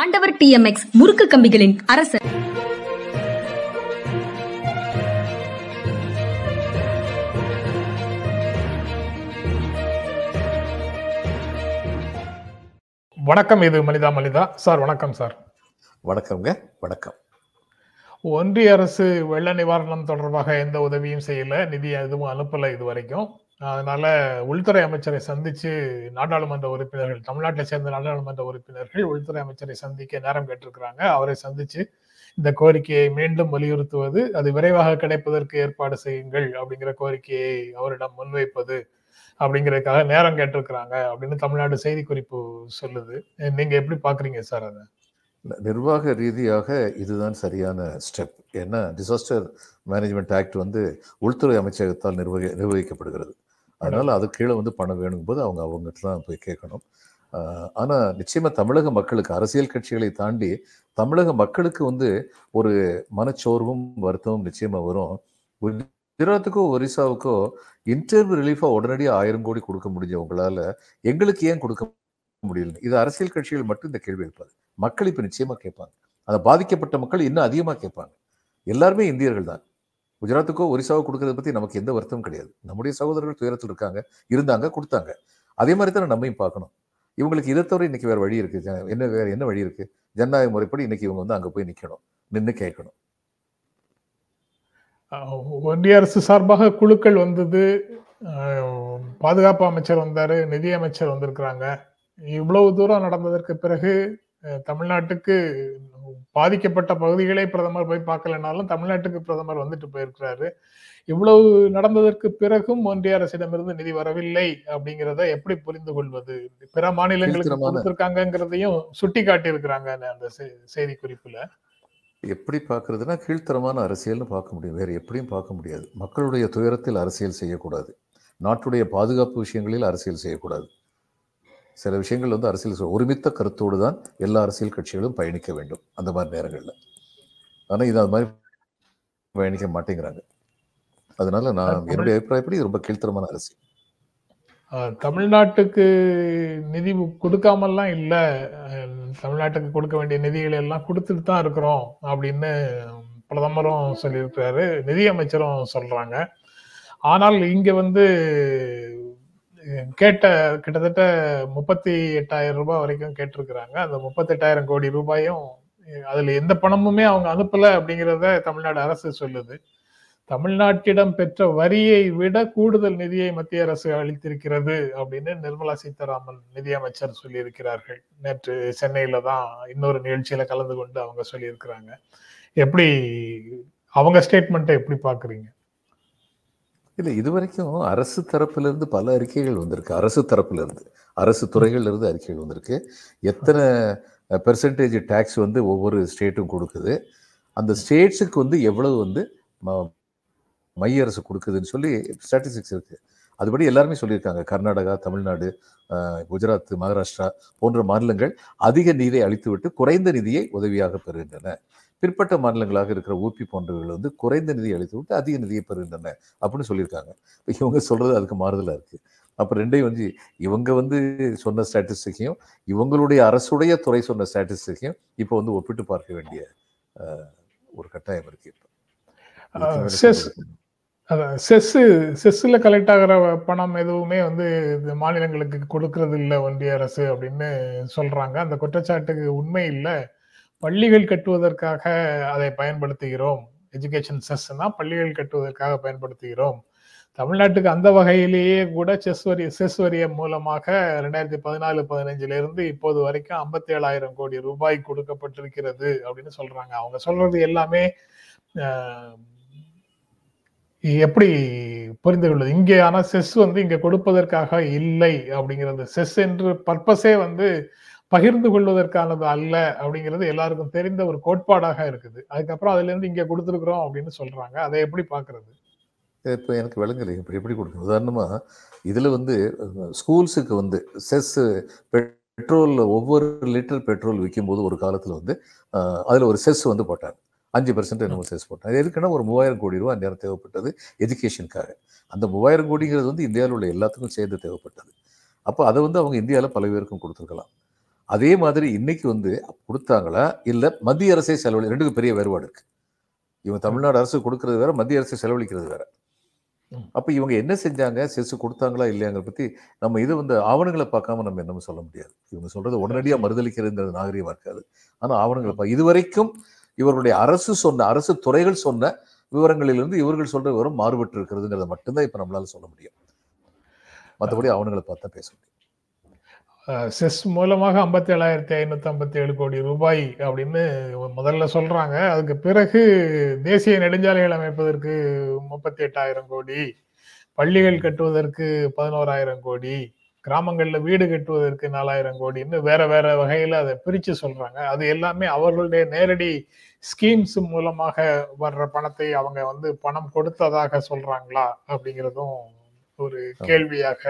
ஆண்டவர் டிஎம்எக்ஸ் முறுக்கு கம்பிகளின் அரசர். வணக்கம் இது மனிதா மனிதா சார் வணக்கம் சார். வணக்கம்ங்க வணக்கம். ஒன்றிய அரசு வெள்ள நிவாரணம் தொடர்பாக எந்த உதவியும் செய்யல. நிதி எதுவும் அனுப்பல இது வரைக்கும் அதனால உள்துறை அமைச்சரை சந்திச்சு நாடாளுமன்ற உறுப்பினர்கள் தமிழ்நாட்டை சேர்ந்த நாடாளுமன்ற உறுப்பினர்கள் உள்துறை அமைச்சரை சந்திக்க நேரம் கேட்டிருக்கிறாங்க. அவரை சந்திச்சு இந்த கோரிக்கையை மீண்டும் வலியுறுத்துவது அது விரைவாக கிடைப்பதற்கு ஏற்பாடு செய்யுங்கள் அப்படிங்கிற கோரிக்கையை அவரிடம் முன்வைப்பது அப்படிங்கிறதுக்காக நேரம் கேட்டிருக்கிறாங்க அப்படின்னு தமிழ்நாடு செய்திக்குறிப்பு சொல்லுது. நீங்க எப்படி பாக்குறீங்க சார் அதை? நிர்வாக ரீதியாக இதுதான் சரியான ஸ்டெப். ஏன்னா டிசாஸ்டர் மேனேஜ்மெண்ட் ஆக்ட் வந்து உள்துறை அமைச்சகத்தால் நிர்வகி நிர்வகிக்கப்படுகிறது. அதனால் அது கீழே வந்து பணம் வேணும் போது அவங்க அவங்ககிட்ட தான் போய் கேட்கணும். ஆனால் நிச்சயமாக தமிழக மக்களுக்கு அரசியல் கட்சிகளை தாண்டி தமிழக மக்களுக்கு வந்து ஒரு மனச்சோர்வும் வருத்தமும் நிச்சயமாக வரும். குஜராத்துக்கோ ஒரிசாவுக்கோ இன்டர்வியூ ரிலீஃபாக உடனடியாக ஆயிரம் கோடி கொடுக்க முடிஞ்சவங்களால எங்களுக்கு ஏன் கொடுக்க முடியல இது அரசியல் கட்சிகள் மட்டும் இந்த கேள்வி எழுப்பாது. மக்கள் இப்போ நிச்சயமாக கேட்பாங்க. அதை பாதிக்கப்பட்ட மக்கள் இன்னும் அதிகமாக கேட்பாங்க. எல்லாருமே இந்தியர்கள் தான். குஜராத்துக்கோ ஒரிசாவோ கொடுக்கறத பற்றி நமக்கு எந்த வருத்தமும் கிடையாது. நம்முடைய சகோதரர்கள் துயரத்தில் இருக்காங்க இருந்தாங்க கொடுத்தாங்க. அதே மாதிரி தான் நம்மையும் பார்க்கணும். இவங்களுக்கு இதை தவிர இன்றைக்கி வேறு வழி இருக்குது என்ன வேறு என்ன வழி இருக்குது ஜனநாயக முறைப்படி இன்றைக்கி இவங்க வந்து அங்கே போய் நிற்கணும் நின்று கேட்கணும். ஒன்றிய அரசு சார்பாக குழுக்கள் வந்தது. பாதுகாப்பு அமைச்சர் வந்தார் நிதி அமைச்சர் வந்திருக்கிறாங்க. இவ்வளவு தூரம் நடந்ததற்கு பிறகு தமிழ்நாட்டுக்கு பாதிக்கப்பட்ட பகுதிகளே பிரதமர் போய் பார்க்கலனாலும் தமிழ்நாட்டுக்கு பிரதமர் வந்துட்டு போயிருக்கிறாரு. இவ்வளவு நடந்ததற்கு பிறகும் ஒன்றிய அரசிடமிருந்து நிதி வரவில்லை அப்படிங்கிறத எப்படி புரிந்து கொள்வது? பிற மாநிலங்களுக்கு கொடுத்திருக்காங்கங்கிறதையும் சுட்டி காட்டி இருக்கிறாங்க அந்த செய்தி குறிப்புல எப்படி பார்க்கறதுனா கீழ்த்தரமான அரசியல்னு பார்க்க முடியும். வேற எப்படியும் பார்க்க முடியாது. மக்களுடைய துயரத்தில் அரசியல் செய்யக்கூடாது. நாட்டுடைய பாதுகாப்பு விஷயங்களில் அரசியல் செய்யக்கூடாது. சில விஷயங்கள் வந்து அரசியல் செய்- ஒருமித்த கருத்தோடு தான் எல்லா அரசியல் கட்சிகளும் பயணிக்க வேண்டும். அந்த மாதிரி நேரங்களில். ஆனால் இது அது மாதிரி பயணிக்க மாட்டேங்கிறாங்க. அதனால நான் என்னுடைய அபிப்பிராயப்படி ரொம்ப கீழ்த்தரமான அரசியல். தமிழ்நாட்டுக்கு நிதி கொடுக்காமல்லாம் இல்ல. தமிழ்நாட்டுக்கு கொடுக்க வேண்டிய நிதிகளை எல்லாம் கொடுத்துட்டு தான் இருக்கிறோம் அப்படின்னு பிரதமரும் சொல்லியிருக்கிறாரு. நிதி அமைச்சரும் சொல்றாங்க. ஆனால் இங்க வந்து கேட்ட கிட்டத்தட்ட முப்பத்தி எட்டாயிரம் ரூபாய் வரைக்கும் கேட்டிருக்கிறாங்க. அந்த முப்பத்தி எட்டாயிரம் கோடி ரூபாயும் அதுல எந்த பணமுமே அவங்க அனுப்பல அப்படிங்கிறத தமிழ்நாடு அரசு சொல்லுது. தமிழ்நாட்டிடம் பெற்ற வரியை விட கூடுதல் நிதியை மத்திய அரசு அளித்திருக்கிறது அப்படின்னு நிர்மலா சீதாராமன் நிதியமைச்சர் சொல்லியிருக்கிறார்கள். நேற்று சென்னையில தான் இன்னொரு நிகழ்ச்சியில கலந்து கொண்டு அவங்க சொல்லியிருக்கிறாங்க. எப்படி அவங்க ஸ்டேட்மெண்ட்டை எப்படி பாக்குறீங்க இல்லை இதுவரைக்கும் அரசு தரப்பிலிருந்து பல அறிக்கைகள் வந்திருக்கு. அரசு தரப்பிலிருந்து அரசு துறைகள்ல இருந்து அறிக்கைகள் வந்திருக்கு. எத்தனை பெர்சன்டேஜ் டேக்ஸ் வந்து ஒவ்வொரு ஸ்டேட்டும் கொடுக்குது. அந்த ஸ்டேட்ஸுக்கு வந்து எவ்வளவு வந்து ம- மைய அரசு கொடுக்குதுன்னு சொல்லி ஸ்டாட்டிஸ்டிக்ஸ் இருக்குது அதுபடி எல்லாருமே சொல்லியிருக்காங்க. கர்நாடகா தமிழ்நாடு குஜராத் மகாராஷ்டிரா போன்ற மாநிலங்கள் அதிக நிதியை அளித்துவிட்டு குறைந்த நிதியை உதவியாக பெறுகின்றன. பிற்பட்ட மாநிலங்களாக இருக்கிற ஊபி போன்றவர்கள் வந்து குறைந்த நிதியை அளித்துவிட்டு அதிக நிதியை பெறுகின்றன அப்படின்னு சொல்லியிருக்காங்க. இப்ப இவங்க சொல்றது அதுக்கு மாறுதலா இருக்கு. அப்ப ரெண்டையும் வந்து இவங்க வந்து சொன்ன ஸ்டாட்டிஸ்டிக்கையும் இவங்களுடைய அரசுடைய துறை சொன்ன ஸ்டாட்டிஸ்டிக்கையும் இப்போ வந்து ஒப்பிட்டு பார்க்க வேண்டிய ஒரு கட்டாயம் இருக்கு இப்ப. செஸ். அதான் செஸ் செஸ்ல கலெக்ட் ஆகிற பணம் எதுவுமே வந்து இந்த மாநிலங்களுக்கு கொடுக்கறது இல்லை ஒன்றிய அரசு அப்படின்னு சொல்றாங்க. அந்த குற்றச்சாட்டுக்கு உண்மை இல்லை. பள்ளிகள் கட்டுவதற்காக அதை பயன்படுத்துகிறோம். எஜுகேஷன் செஸ்னா பள்ளிகள் கட்டுவதற்காக பயன்படுத்துகிறோம். தமிழ்நாட்டுக்கு அந்த வகையிலேயே கூட செஸ் வரி செஸ் வரியம் மூலமாக ரெண்டாயிரத்தி பதினாலு பதினஞ்சுல இருந்து இப்போது வரைக்கும் ஐம்பத்தி ஏழாயிரம் கோடி ரூபாய் கொடுக்கப்பட்டிருக்கிறது அப்படின்னு சொல்றாங்க. அவங்க சொல்றது எல்லாமே ஆஹ், எப்படி புரிந்து கொள்வது? இங்கே ஆனால் செஸ் வந்து இங்கே கொடுப்பதற்காக இல்லை அப்படிங்கிறது செஸ் என்று பர்பஸே வந்து பகிர்ந்து கொள்வதற்கானது அல்ல அப்படிங்கிறது எல்லாருக்கும் தெரிந்த ஒரு கோட்பாடாக இருக்குது. அதுக்கப்புறம் அதுல இருந்து இங்க கொடுத்துருக்குறோம் அப்படின்னு சொல்றாங்க. அதை எப்படி பாக்குறது இப்போ எனக்கு விளங்கலை. இப்போ எப்படி கொடுக்கணும் உதாரணமாக இதில் வந்து ஸ்கூல்ஸுக்கு வந்து செஸ் பெட்ரோல் ஒவ்வொரு லிட்டர் பெட்ரோல் விற்கும்போது ஒரு காலத்தில் வந்து அதில் ஒரு செஸ் வந்து போட்டாங்க. அஞ்சு பர்சன்ட் என்னமோ செஸ் போட்டாங்க. அது எதுக்குன்னா ஒரு மூவாயிரம் கோடி ரூபா நேரம் தேவைப்பட்டது எஜுகேஷனுக்காக அந்த மூவாயிரம் கோடிங்கிறது வந்து இந்தியாவில் உள்ள எல்லாத்துக்கும் சேர்ந்து தேவைப்பட்டது. அப்போ அதை வந்து அவங்க இந்தியாவில் பல பேருக்கும் கொடுத்துருக்கலாம். அதே மாதிரி இன்னைக்கு வந்து கொடுத்தாங்களா? இல்ல மத்திய அரசே செலவழி ரெண்டுக்கும் பெரிய வேறுபாடு இருக்கு. இவங்க தமிழ்நாடு அரசு கொடுக்கறது வேற மத்திய அரசு செலவழிக்கிறது வேற. அப்ப இவங்க என்ன செஞ்சாங்க? செஸ் கொடுத்தாங்களா இல்லையாங்கிற பத்தி நம்ம இது வந்து ஆவணங்களை பார்க்காம நம்ம என்னமோ சொல்ல முடியாது. இவங்க சொல்றது உடனடியா மறுதளிக்கிறதுங்கிறது நாகரிகமா இருக்காது. ஆனா ஆவணங்களை பா இதுவரைக்கும் இவர்களுடைய அரசு சொன்ன அரசு துறைகள் சொன்ன விவரங்களிலிருந்து இவர்கள் சொல்ற விவரம் மாறுபட்டு இருக்கிறதுங்கிறத மட்டும்தான் இப்ப நம்மளால சொல்ல முடியும். மற்றபடி ஆவணங்களை பார்த்தா பேச முடியும். செஸ் மூலமாக ஐம்பத்தி ஏழாயிரத்தி ஐநூத்தி ஐம்பத்தி ஏழு கோடி ரூபாய் அப்படின்னு முதல்ல சொல்றாங்க. அதுக்கு பிறகு தேசிய நெடுஞ்சாலைகள் அமைப்பதற்கு முப்பத்தி எட்டாயிரம் கோடி பள்ளிகள் கட்டுவதற்கு பதினோராயிரம் கோடி கிராமங்கள்ல வீடு கட்டுவதற்கு நாலாயிரம் கோடின்னு வேற வேற வகையில அதை பிரிச்சு சொல்றாங்க. அது எல்லாமே அவர்களுடைய நேரடி ஸ்கீம்ஸ் மூலமாக வர்ற பணத்தை அவங்க வந்து பணம் கொடுத்ததாக சொல்றாங்களா அப்படிங்கிறதும் ஒரு கேள்வியாக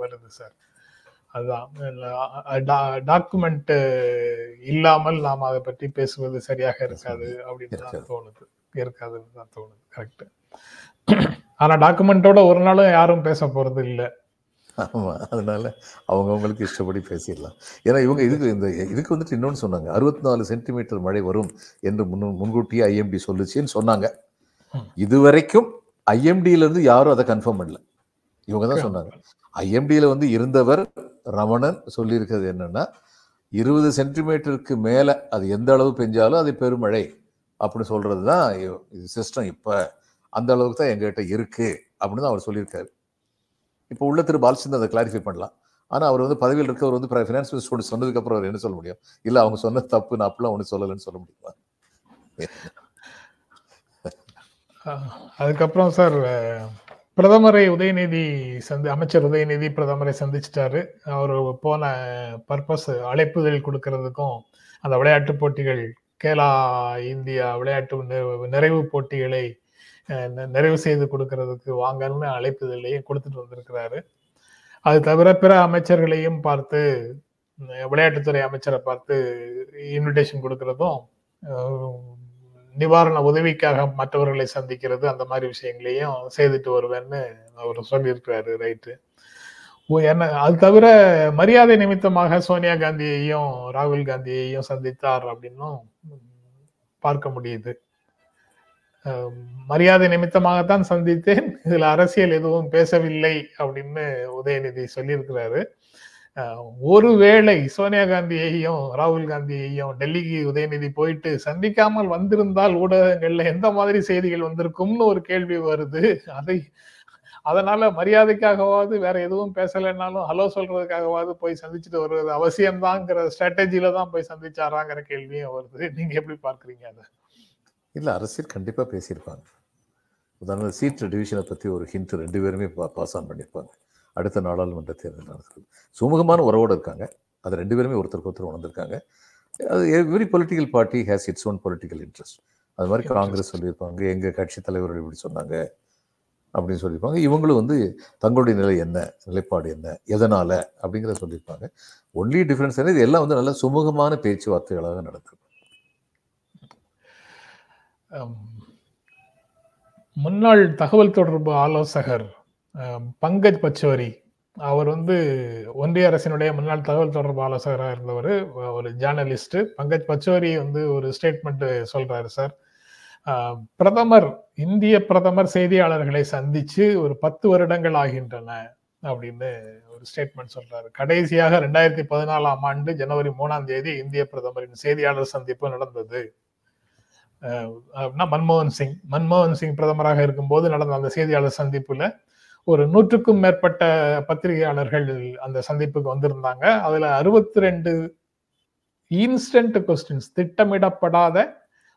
வருது சார். அதுதான். டாக்குமெண்ட் இல்லாமல் நாம் அதை பற்றி பேசுவது சரியாக இருக்காது அப்படின்னு தான். தோணுது. இருக்காதுன்னு தான் தோணுது. கரெக்ட் ஆனா டாக்குமெண்டோட ஒரு நாளும் யாரும் பேச போறது இல்ல. அதனால அவங்கவங்களுக்கு இஷ்டப்படி பேசிடலாம். ஏன்னா இவங்க இதுக்கு இந்த இதுக்கு வந்துட்டு இன்னொன்னு சொன்னாங்க. அறுபத்தி நாலு சென்டிமீட்டர் மழை வரும் என்று முன்னு முன்கூட்டியே ஐஎம்டி சொல்லுச்சுன்னு சொன்னாங்க. இதுவரைக்கும் ஐஎம்டியில இருந்து யாரும் அதை கன்ஃபார்ம் பண்ணல. இவங்க தான் சொன்னாங்க. ஐஎம்டியில வந்து இருந்தவர் ரமணன் சொல்லியிருக்கிறது என்னென்னா இருபது சென்டிமீட்டருக்கு மேலே அது எந்த அளவு பெஞ்சாலும் அது பெருமழை அப்படின்னு சொல்கிறது தான் இது சிஸ்டம் இப்போ அந்த அளவுக்கு தான் எங்ககிட்ட இருக்குது அப்படின்னு தான் அவர் சொல்லியிருக்காரு. இப்போ உள்ள திரு பாலச்சந்தர் அதை கிளாரிஃபை பண்ணலாம். ஆனால் அவர் வந்து பதவியில் இருக்கவர் வந்து ஃபினான்ஸ் மினிஸ்டர் ஒன்று சொன்னதுக்கப்புறம் அவர் என்ன சொல்ல முடியும்? இல்லை அவங்க சொன்ன தப்பு நான் அப்படிலாம் ஒன்றும் சொல்லலைன்னு சொல்ல முடியுமா? அதுக்கப்புறம் சார் பிரதமரை உதயநிதி சந்தி அமைச்சர் உதயநிதி பிரதமரை சந்திச்சிட்டாரு. அவர் போன பர்பஸ் அழைப்புதல் கொடுக்கறதுக்கும் அந்த விளையாட்டு போட்டிகள் கேலா இந்தியா விளையாட்டு நிறைவு போட்டிகளை நிறைவு செய்து கொடுக்கறதுக்கு வாங்கன்னு அழைப்புதலையும் கொடுத்துட்டு வந்திருக்கிறாரு. அது தவிர பிற அமைச்சர்களையும் பார்த்து விளையாட்டுத்துறை அமைச்சரை பார்த்து இன்விடேஷன் கொடுக்கறதும் நிவாரண உதவிக்காக மற்றவர்களை சந்திக்கிறது அந்த மாதிரி விஷயங்களையும் செய்துட்டு வருவேன்னு அவர் சொல்லியிருக்கிறாரு ரைட்டு. என்ன அது தவிர மரியாதை நிமித்தமாக சோனியா காந்தியையும் ராகுல் காந்தியையும் சந்தித்தார் அப்படின்னும் பார்க்க முடியுது. மரியாதை நிமித்தமாகத்தான் சந்தித்தேன் இதுல அரசியல் எதுவும் பேசவில்லை அப்படின்னு உதயநிதி சொல்லியிருக்கிறாரு. ஒருவேளை சோனியா காந்தியையும் ராகுல் காந்தியையும் டெல்லிக்கு உதயநிதி போயிட்டு சந்திக்காமல் வந்திருந்தால் ஊடகங்கள்ல எந்த மாதிரி செய்திகள் வந்திருக்கும்னு ஒரு கேள்வி வருது. அதை அதனால மரியாதைக்காகவாவது வேற எதுவும் பேசலைன்னாலும் ஹலோ சொல்றதுக்காகவாவது போய் சந்திச்சுட்டு வருவது அவசியம்தாங்கிற ஸ்ட்ராட்டஜில தான் போய் சந்திச்சாராங்கிற கேள்வியும் வருது. நீங்க எப்படி பார்க்குறீங்க அதை? இல்லை அரசியல் கண்டிப்பாக பேசியிருப்பாங்க. உதாரணம் சீட் டிவிஷனை பற்றி ஒரு ஹிண்ட் ரெண்டு பேருமே பாஸ் ஆன் பண்ணியிருப்பாங்க. அடுத்த நாடாளுமன்ற தேர்தல் நடக்கிறது. சுமூகமான உறவோடு இருக்காங்க. அது ரெண்டு பேருமே ஒருத்தருக்கு ஒருத்தர் உணர்ந்திருக்காங்க. அது every political party has its own political interest அது மாதிரி காங்கிரஸ் சொல்லியிருப்பாங்க. எங்க கட்சி தலைவர்கள் இப்படி சொன்னாங்க. அப்படின்னு சொல்லியிருப்பாங்க. இவங்களும் வந்து தங்களுடைய நிலை என்ன? நிலைப்பாடு என்ன? எதனால? அப்படிங்கிறத சொல்லியிருப்பாங்க. ஒன்லி டிஃபரன்ஸ் என்ன? இது எல்லாம் வந்து நல்ல சுமூகமான பேச்சுவார்த்தைகளாக அம், முன்னாள் தகவல் தொடர்பு ஆலோசகர் பங்கஜ் பச்சோரி. அவர் வந்து ஒன்றிய அரசினுடைய முன்னாள் தகவல் தொடர்பு ஆலோசகராக இருந்தவர் ஒரு ஜேர்னலிஸ்ட் பங்கஜ் பச்சோரி வந்து ஒரு ஸ்டேட்மெண்ட் சொல்றாரு சார். பிரதமர் இந்திய பிரதமர் செய்தியாளர்களை சந்திச்சு ஒரு பத்து வருடங்கள் ஆகின்றன அப்படின்னு ஒரு ஸ்டேட்மெண்ட் சொல்றாரு. கடைசியாக ரெண்டாயிரத்தி பதினாலாம் ஆண்டு ஜனவரி மூணாம் தேதி இந்திய பிரதமரின் செய்தியாளர் சந்திப்பு நடந்தது. அப்படின்னா மன்மோகன் சிங். மன்மோகன் சிங் பிரதமராக இருக்கும்போது நடந்த அந்த செய்தியாளர் சந்திப்புல ஒரு நூற்றுக்கும் மேற்பட்ட பத்திரிகையாளர்கள் அந்த சந்திப்புக்கு வந்திருந்தாங்க. அதுல அறுபத்தி ரெண்டு இன்ஸ்டன்ட் கொஸ்டின்ஸ் திட்டமிடப்படாத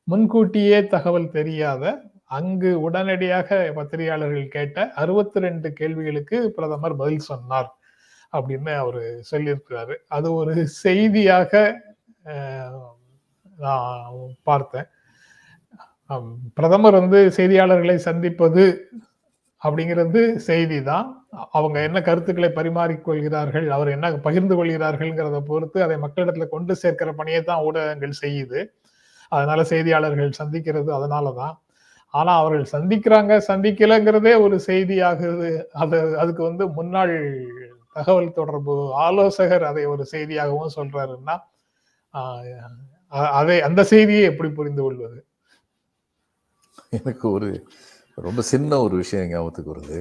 முன்கூட்டியே தகவல் தெரியாத அங்கு உடனடியாக பத்திரிகையாளர்கள் கேட்ட அறுபத்தி ரெண்டு கேள்விகளுக்கு பிரதமர் பதில் சொன்னார் அப்படின்னு அவர் சொல்லியிருக்கிறாரு. அது ஒரு செய்தியாக நான் பார்த்தேன். பிரதமர் வந்து செய்தியாளர்களை சந்திப்பது அப்படிங்கிறது செய்தி தான் அவங்க என்ன கருத்துக்களை பரிமாறிக்கொள்கிறார்கள் அவர் என்ன பகிர்ந்து கொள்கிறார்கள்ங்கிறத பொறுத்து அதை மக்களிடத்துல கொண்டு சேர்க்கிற பணியை தான் ஊடகங்கள் செய்யுது. அதனால செய்தியாளர்கள் சந்திக்கிறது அதனால தான் ஆனா அவர்கள் சந்திக்கிறாங்க சந்திக்கலைங்கிறதே ஒரு செய்தி ஆகுது அது அதுக்கு வந்து முன்னாள் தகவல் தொடர்பு ஆலோசகர் அதை ஒரு செய்தியாகவும் சொல்றாருன்னா அதை அந்த செய்தியை எப்படி புரிந்து கொள்வது? எனக்கு ஒரு ரொம்ப சின்ன ஒரு விஷயம் ஞாபகத்துக்கு வருது.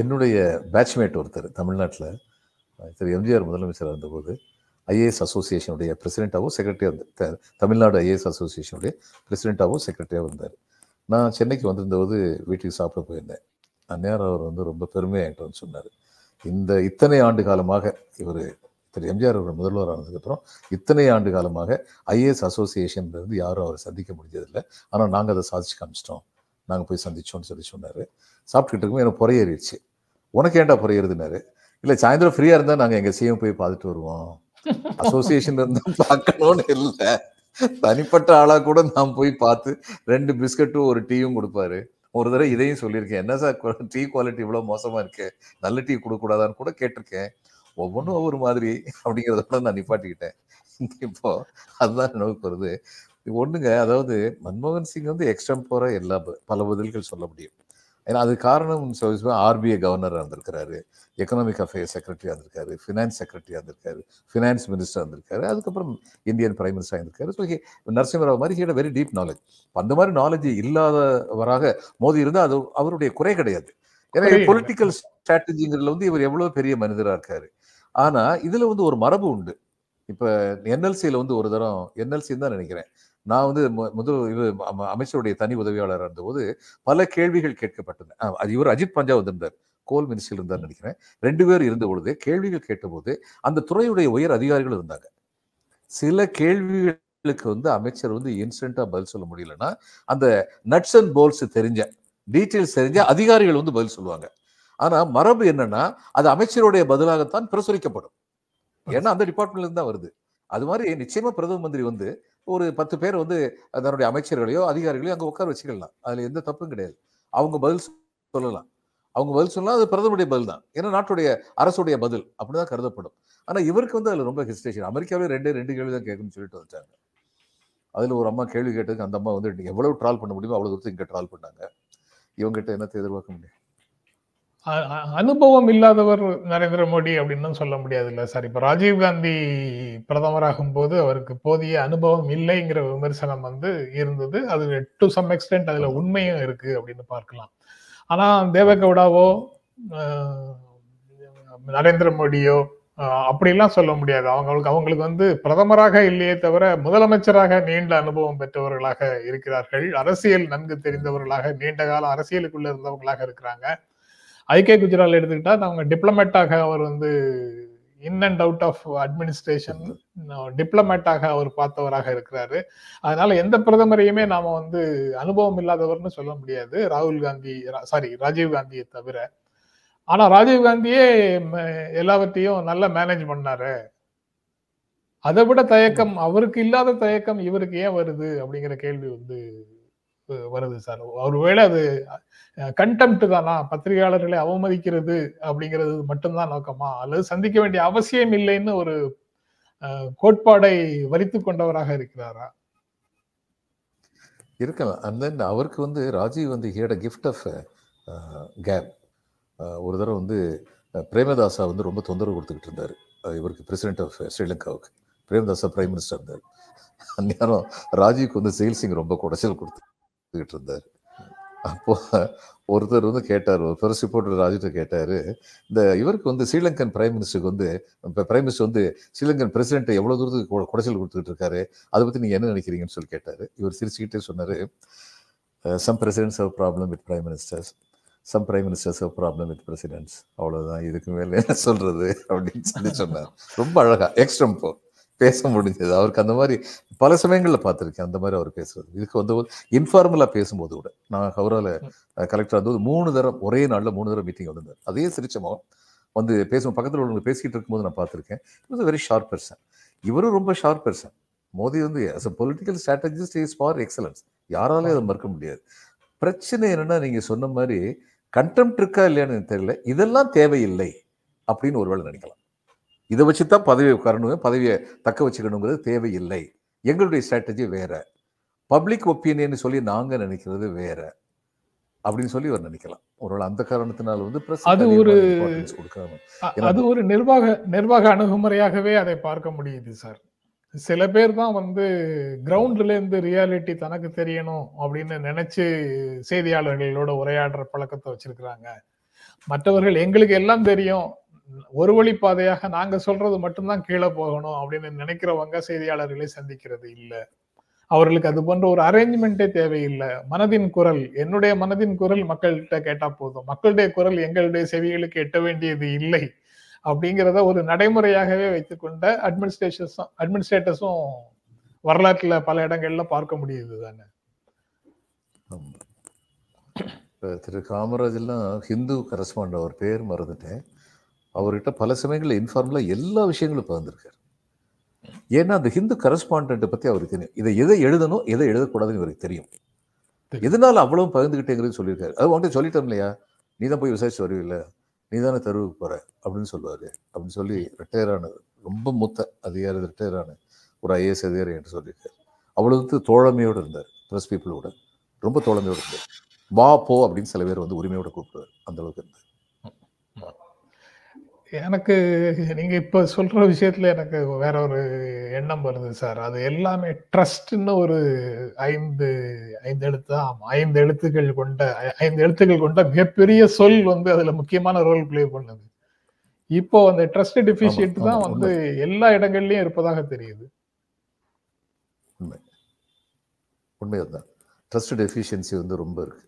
என்னுடைய பேட்ச்மேட் ஒருத்தர் தமிழ்நாட்டில் திரு எம்ஜிஆர் முதலமைச்சராக இருந்தபோது ஐஏஎஸ் அசோசியேஷனுடைய பிரசிடென்ட்டாகவும் செக்ரட்டரியாக இருந்தார் தமிழ்நாடு ஐஏஎஸ் அசோசியேஷனுடைய பிரசிடென்ட்டாகவும் செக்ரட்டரியாகவும் இருந்தார். நான் சென்னைக்கு வந்திருந்தபோது வீட்டுக்கு சாப்பிட போயிருந்தேன். அந்நேரம் அவர் வந்து ரொம்ப பெருமையாக என்கிட்ட வந்து சொன்னார். இந்த இத்தனை ஆண்டு காலமாக இவர் திரு எம்ஜிஆர் அவர் முதல்வர் ஆனதுக்கப்புறம் இத்தனை ஆண்டு காலமாக ஐஏஎஸ் அசோசியேஷன்லேருந்து யாரும் அவரை சந்திக்க முடிஞ்சதில்லை. ஆனால் நாங்கள் அதை சாதிச்சு காமிச்சிட்டோம். நாங்கள் போய் சந்திச்சோம்னு சொல்லி சொன்னார். சாப்பிட்டுக்கிட்டு இருக்கும் எனக்கு புறையேறிடுச்சு. உனக்கு ஏன்டா புறையேறுதுனாரு இல்லை சாயந்தரம் ஃப்ரீயாக இருந்தால் நாங்கள் எங்கள் சிஎம் போய் பார்த்துட்டு வருவோம். அசோசியேஷன் இருந்தால் பார்க்கணும்னு இல்லை. தனிப்பட்ட ஆளாக கூட நான் போய் பார்த்து ரெண்டு பிஸ்கட்டும் ஒரு டீயும் கொடுப்பாரு. ஒரு தடவை இதையும் சொல்லியிருக்கேன். என்ன சார் டீ குவாலிட்டி இவ்வளோ மோசமாக இருக்கு. நல்ல டீ கொடுக்கூடாதான்னு கூட கேட்டிருக்கேன். ஒவ்வொன்றும் ஒவ்வொரு மாதிரி அப்படிங்கிறத கூட நான் நிப்பாட்டிக்கிட்டேன். இப்போ அதுதான் நினைவுக்கு வருது. ஒண்ணுங்க. அதாவது மன்மோகன் சிங் வந்து எக்ஸ்டம்போர எல்லா பல பதில்கள் சொல்ல முடியும். ஏன்னா அது காரணம் ஆர்பிஐ கவர்னராக இருந்திருக்கிறாரு. எக்கனாமிக் அஃபேர்ஸ் செக்ரட்டரியாக இருந்திருக்காரு. ஃபினான்ஸ் செக்ரட்டரியாக இருந்திருக்காரு. ஃபினான்ஸ் மினிஸ்டர் இருந்திருக்காரு. அதுக்கப்புறம் இந்தியன் பிரைம் மினிஸ்டர் இருந்திருக்காரு. ஸோ நரசிம்மராவ் மாதிரி ஹியட் வெரி டீப் நாலேஜ் அந்த மாதிரி நாலேஜ் இல்லாதவராக மோதி இருந்தால் அது அவருடைய குறை கிடையாது. ஏன்னா. பொலிட்டிக்கல் ஸ்ட்ராட்டஜிங்கிறதுல வந்து இவர் எவ்வளவு பெரிய மனிதராக இருக்காரு. ஆனா இதுல வந்து ஒரு மரபு உண்டு. இப்ப என்எல்சியில வந்து ஒரு தரம் என்எல்சி தான் நினைக்கிறேன். நான் வந்து மு- முதல் இது அம- அமைச்சருடைய தனி உதவியாளர் இருந்தபோது பல கேள்விகள் கேட்கப்பட்டன. அது இவர் அஜித் பஞ்சா வந்திருந்தார். கோல் மினிஸ்டர் இருந்தார் நினைக்கிறேன். ரெண்டு பேர் இருந்த பொழுது கேள்விகள் கேட்டபோது அந்த துறையுடைய உயர் அதிகாரிகள் இருந்தாங்க. சில கேள்விகளுக்கு வந்து அமைச்சர் வந்து இன்ஸ்டன்டா பதில் சொல்ல முடியலன்னா அந்த நட்ஸ் அண்ட் போல்ஸ் தெரிஞ்ச டீட்டெயில்ஸ் தெரிஞ்ச அதிகாரிகள் வந்து பதில் சொல்லுவாங்க. ஆனா மரபு என்னன்னா அது அமைச்சருடைய பதிலாகத்தான் பிரசுரிக்கப்படும். ஏன்னா அந்த டிபார்ட்மெண்ட்ல இருந்து தான் வருது. அது மாதிரி நிச்சயமா பிரதம மந்திரி வந்து ஒரு பத்து பேர் வந்து அதனுடைய அமைச்சர்களையோ அதிகாரிகளையோ அங்கே உட்கார வச்சுக்கலாம். அதில் எந்த தப்பும் கிடையாது. அவங்க பதில் சொல்லலாம். அவங்க பதில் சொல்லலாம் அது பிரதமருடைய பதில் தான். ஏன்னா நாட்டுடைய அரசுடைய பதில். அப்படி தான் கருதப்படும். ஆனால் இவருக்கு வந்து அதில் ரொம்ப ஹெசிடேஷன் அமெரிக்காவிலே ரெண்டு ரெண்டு கேள்வி தான் கேட்கணும்னு சொல்லிட்டு வந்துட்டாங்க. அதில் ஒரு அம்மா கேள்வி கேட்டதுக்கு அந்த அம்மா வந்து எவ்வளோ எவ்வளவு ட்ரால் பண்ண முடியுமோ அவ்வளோ தூரத்துக்கு இங்கே ட்ரால் பண்ணாங்க. இவங்ககிட்ட என்னத்தை எதிர்பார்க்க முடியும்? அனுபவம் இல்லாதவர் நரேந்திர மோடி அப்படின்னு சொல்ல முடியாது இல்லை சார். இப்போ ராஜீவ் காந்தி பிரதமராகும் போது அவருக்கு போதிய அனுபவம் இல்லைங்கிற விமர்சனம் வந்து இருந்தது. அது டு சம் எக்ஸ்டென்ட் அதுல உண்மையும் இருக்கு அப்படின்னு பார்க்கலாம். ஆனா தேவகவுடாவோ நரேந்திர மோடியோ அப்படிலாம் சொல்ல முடியாது. அவங்களுக்கு அவங்களுக்கு வந்து பிரதமராக இல்லையே தவிர முதலமைச்சராக நீண்ட அனுபவம் பெற்றவர்களாக இருக்கிறார்கள். அரசியல் நன்கு தெரிந்தவர்களாக நீண்ட கால அரசியலுக்குள்ள இருந்தவர்களாக இருக்கிறாங்க. ஐகே குஜரால் எடுத்துக்கிட்டா அவங்க டிப்ளமேட்டாக அவர் வந்து in and out of administration டிப்ளமேட்டாக அவர் பார்த்தவராக இருக்கிறாரு. அதனால எந்த பிரதமரையுமே நாம வந்து அனுபவம் இல்லாதவர்னு சொல்ல முடியாது. ராகுல் காந்தி சாரி ராஜீவ் காந்தியை தவிர. ஆனா ராஜீவ் காந்தியே எல்லாவற்றையும் நல்லா மேனேஜ் பண்ணாரு. அதை விட தயக்கம் அவருக்கு இல்லாத தயக்கம் இவருக்கு ஏன் வருது அப்படிங்கிற கேள்வி வந்து வருது சார். ஒருவேளை அது கண்டெம்ட் தானா? பத்திரிகையாளர்களை அவமதிக்கிறது அப்படிங்கிறது மட்டும்தான் நோக்கமா? அல்லது சந்திக்க வேண்டிய அவசியம் இல்லைன்னு ஒரு கோட்பாடை வரித்து கொண்டவராக இருக்கிறாரா? இருக்கலாம். அண்ட் தென் அவருக்கு வந்து ராஜீவ் வந்து he had a gift of gab ஒரு தடவை வந்து பிரேமதாசா வந்து ரொம்ப தொந்தரவு கொடுத்துக்கிட்டு இருந்தார். இவருக்கு பிரசிடென்ட் ஆஃப் ஸ்ரீலங்காவுக்கு. பிரேமதாசா பிரைம் மினிஸ்டர் இருந்தார். அந்நேரம் ராஜீவ்க்கு வந்து செயல் சிங் ரொம்ப குடைச்சல் கொடுத்துக்கிட்டு இருந்தார். அப்போ ஒருத்தர் வந்து கேட்டார் ஒரு பெருசு ரிப்போர்ட்டர் ராஜிட்ட கேட்டாரு இந்த இவருக்கு வந்து ஸ்ரீலங்கன் பிரைம் மினிஸ்டருக்கு வந்து இப்போ பிரைம் மினிஸ்டர் வந்து ஸ்ரீலங்கன் பிரசிடென்ட் எவ்வளவு தூரத்துக்கு குடைச்சல் கொடுத்துக்கிட்டு இருக்காரு அதை பத்தி நீங்க என்ன நினைக்கிறீங்கன்னு சொல்லி கேட்டாரு. இவர் சிரிச்சுக்கிட்டே சொன்னார் some presidents have problem with prime ministers some prime ministers have problem with presidents அவ்வளோதான் இதுக்கு மேலே என்ன சொல்றது அப்படின்னு சொல்லி சொன்னார். ரொம்ப அழகா எக்ஸ்ட்ரம்போ பேச முடிஞ்சது. அவருக்கு அந்த மாதிரி பல சமயங்கள்ல பார்த்திருக்கேன். அந்த மாதிரி அவர் பேசுறது. இதுக்கு வந்து இன்ஃபார்மலா பேசும்போது கூட. நான் ஹவுரால கலெக்டர் வந்து மூணு தரம் ஒரே நாள்ல மூணு தரம் மீட்டிங் வந்திருந்தார். அதே சிரிச்ச முகம் வந்து பேசும் பக்கத்துல உள்ளவங்க பேசிக்கிட்டு இருக்கும்போது நான் பார்த்திருக்கேன். இட் வெரி ஷார்ப் பெர்சன் இவரும் ரொம்ப ஷார்ப் பெர்சன் மோடி வந்து as a political strategist is for excellence யாராலையும் அதை மறுக்க முடியாது. பிரச்சனை என்னன்னா நீங்க சொன்ன மாதிரி கண்டெம்ட் இருக்கா இல்லையான்னு தெரியல. இதெல்லாம் தேவையில்லை. அப்படின்னு ஒருவேளை நினைக்கலாம். இதை வச்சு தான் பதவி உட்காரணும் பதவியை தக்க வச்சுக்கணுங்கிறது தேவையில்லை. எங்களுடைய ஸ்ட்ராட்டஜி வேற. பப்ளிக் ஒப்பீனியன் சொல்லி நாங்க நினைக்கிறது வேற. அப்படின்னு சொல்லி அவர் நினைக்கலாம். ஒருவேளை அந்த காரணத்தினால வந்து அது ஒரு- அது ஒரு நிர்வாக நிர்வாக அணுகுமுறையாகவே அதை பார்க்க முடியுது சார். சில பேர் தான் வந்து கிரவுண்ட்ல இருந்து ரியாலிட்டி தனக்கு தெரியணும் அப்படின்னு நினைச்சு செய்தியாளர்களோட உரையாடுற பழக்கத்தை வச்சிருக்கிறாங்க. மற்றவர்கள் எங்களுக்கு எல்லாம் தெரியும் ஒரு வழி பாதையாக நாங்க சொல்றது மட்டும்தான் கீழே போகணும் அப்படின்னு நினைக்கிறவங்க செய்தியாளர்களை சந்திக்கிறது இல்லை. அவர்களுக்கு அது போன்ற ஒரு அரேஞ்ச்மெண்ட்டே தேவையில்லை. மனதின் குரல் என்னுடைய மனதின் குரல் மக்கள்கிட்ட கேட்டா போதும். மக்களுடைய குரல் எங்களுடைய செவிகளுக்கு எட்ட வேண்டியது இல்லை அப்படிங்கிறத ஒரு நடைமுறையாகவே வைத்துக்கொண்ட அட்மினிஸ்ட்ரேஷன்ஸும் அட்மினிஸ்ட்ரேட்டர்ஸும் வரலாற்றுல பல இடங்கள்ல பார்க்க முடியுது தானே? திரு காமராஜ் எல்லாம் ஹிந்து கரஸ்பாண்ட் அவர் பேர் மறந்துட்டேன். அவர்கிட்ட பல சமயங்களில் இன்ஃபார்மலா எல்லா விஷயங்களும் பகிர்ந்திருக்காரு. ஏன்னா அந்த ஹிந்து கரஸ்பாண்டன்ட்டை பத்தி அவருக்கு தெரியும். இதை எதை எழுதணும் எதை எழுதக்கூடாதுன்னு இவருக்கு தெரியும். எதனால அவ்வளவு பகிர்ந்துகிட்டேங்கிறது சொல்லியிருக்காரு. அது உன்கிட்ட சொல்லிட்டோம் இல்லையா? நீ தான் போய் விசாரிச்சு வருவில்ல? நீ தானே தெருவுக்கு போற? அப்படின்னு சொல்லுவாரு. அப்படின்னு சொல்லி ரிட்டையர் ஆனது. ரொம்ப மூத்த அதிகாரி ரிட்டையர் ஆன ஒரு ஐஏஎஸ் அதிகாரி என்று சொல்லியிருக்காரு. அவ்வளவு தோழமையோடு இருந்தார். ப்ரெஸ் பீப்புளோட ரொம்ப தோழமையோடு இருந்தார். வா போ அப்படின்னு சில பேர் வந்து உரிமையோட கூப்பிடுவார். அந்த அளவுக்கு இருந்தார். எனக்கு நீங்க இப்ப சொல்ற விஷயத்துல எனக்கு வேற ஒரு எண்ணம் வருது சார். அது எல்லாமே ட்ரஸ்ட்னு ஒரு ஐந்து ஐந்து எழுத்து ஆமா ஐந்து எழுத்துக்கள் கொண்ட ஐந்து எழுத்துக்கள் கொண்ட மிகப்பெரிய சொல் வந்து அதுல முக்கியமான ரோல் ப்ளே பண்ணுது. இப்போ அந்த ட்ரஸ்ட் டெபிஷியன்ட் தான் வந்து எல்லா இடங்கள்லயும் இருப்பதாக தெரியுது. உண்மை. உண்மை அதுதான். ட்ரஸ்ட் டெஃபிஷியன்சி வந்து ரொம்ப இருக்கு.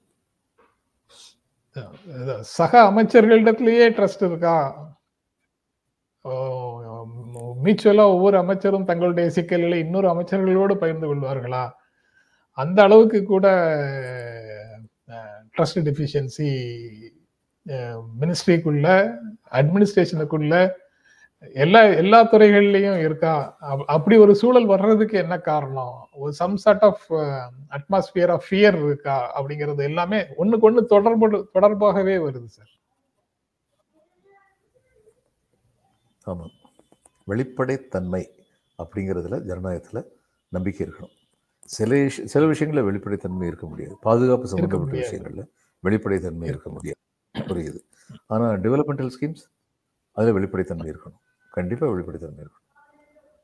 சக அமைச்சர்களிடத்திலேயே ட்ரஸ்ட் இருக்கா? மீச்சுவலா ஒவ்வொரு அமைச்சரும் தங்களுடைய சிக்கல்களை இன்னொரு அமைச்சர்களோடு பகிர்ந்து கொள்வார்களா? அந்த அளவுக்கு கூட ட்ரஸ்ட் டெஃபிஷியன்சி மினிஸ்ட்ரிக்குள்ள அட்மினிஸ்ட்ரேஷனுக்குள்ள எல்லா எல்லா துறைகள்லையும் இருக்கா? அப்- அப்படி ஒரு சூழல் வர்றதுக்கு என்ன காரணம்? ஒரு some sort of atmosphere of fear இருக்கா? அப்படிங்கிறது எல்லாமே ஒன்றுக்கு ஒன்று தொடர்பு தொடர்பாகவே வருது சார் ஆமாம் வெளிப்படைத்தன்மை அப்படிங்கிறதுல ஜனநாயகத்துல நம்பிக்கை இருக்கணும். சில சில விஷயங்கள்ல வெளிப்படைத்தன்மை இருக்க முடியாது. பாதுகாப்பு சம்பந்தப்பட்ட முடியாது. விஷயங்கள்ல வெளிப்படைத்தன்மை இருக்க முடியாது. புரியுது. ஆனா டெவலப்மெண்டல் ஸ்கீம்ஸ் அதுல வெளிப்படைத்தன்மை இருக்கணும். கண்டிப்பா வெளிப்படைத்தன்மை இருக்கணும்.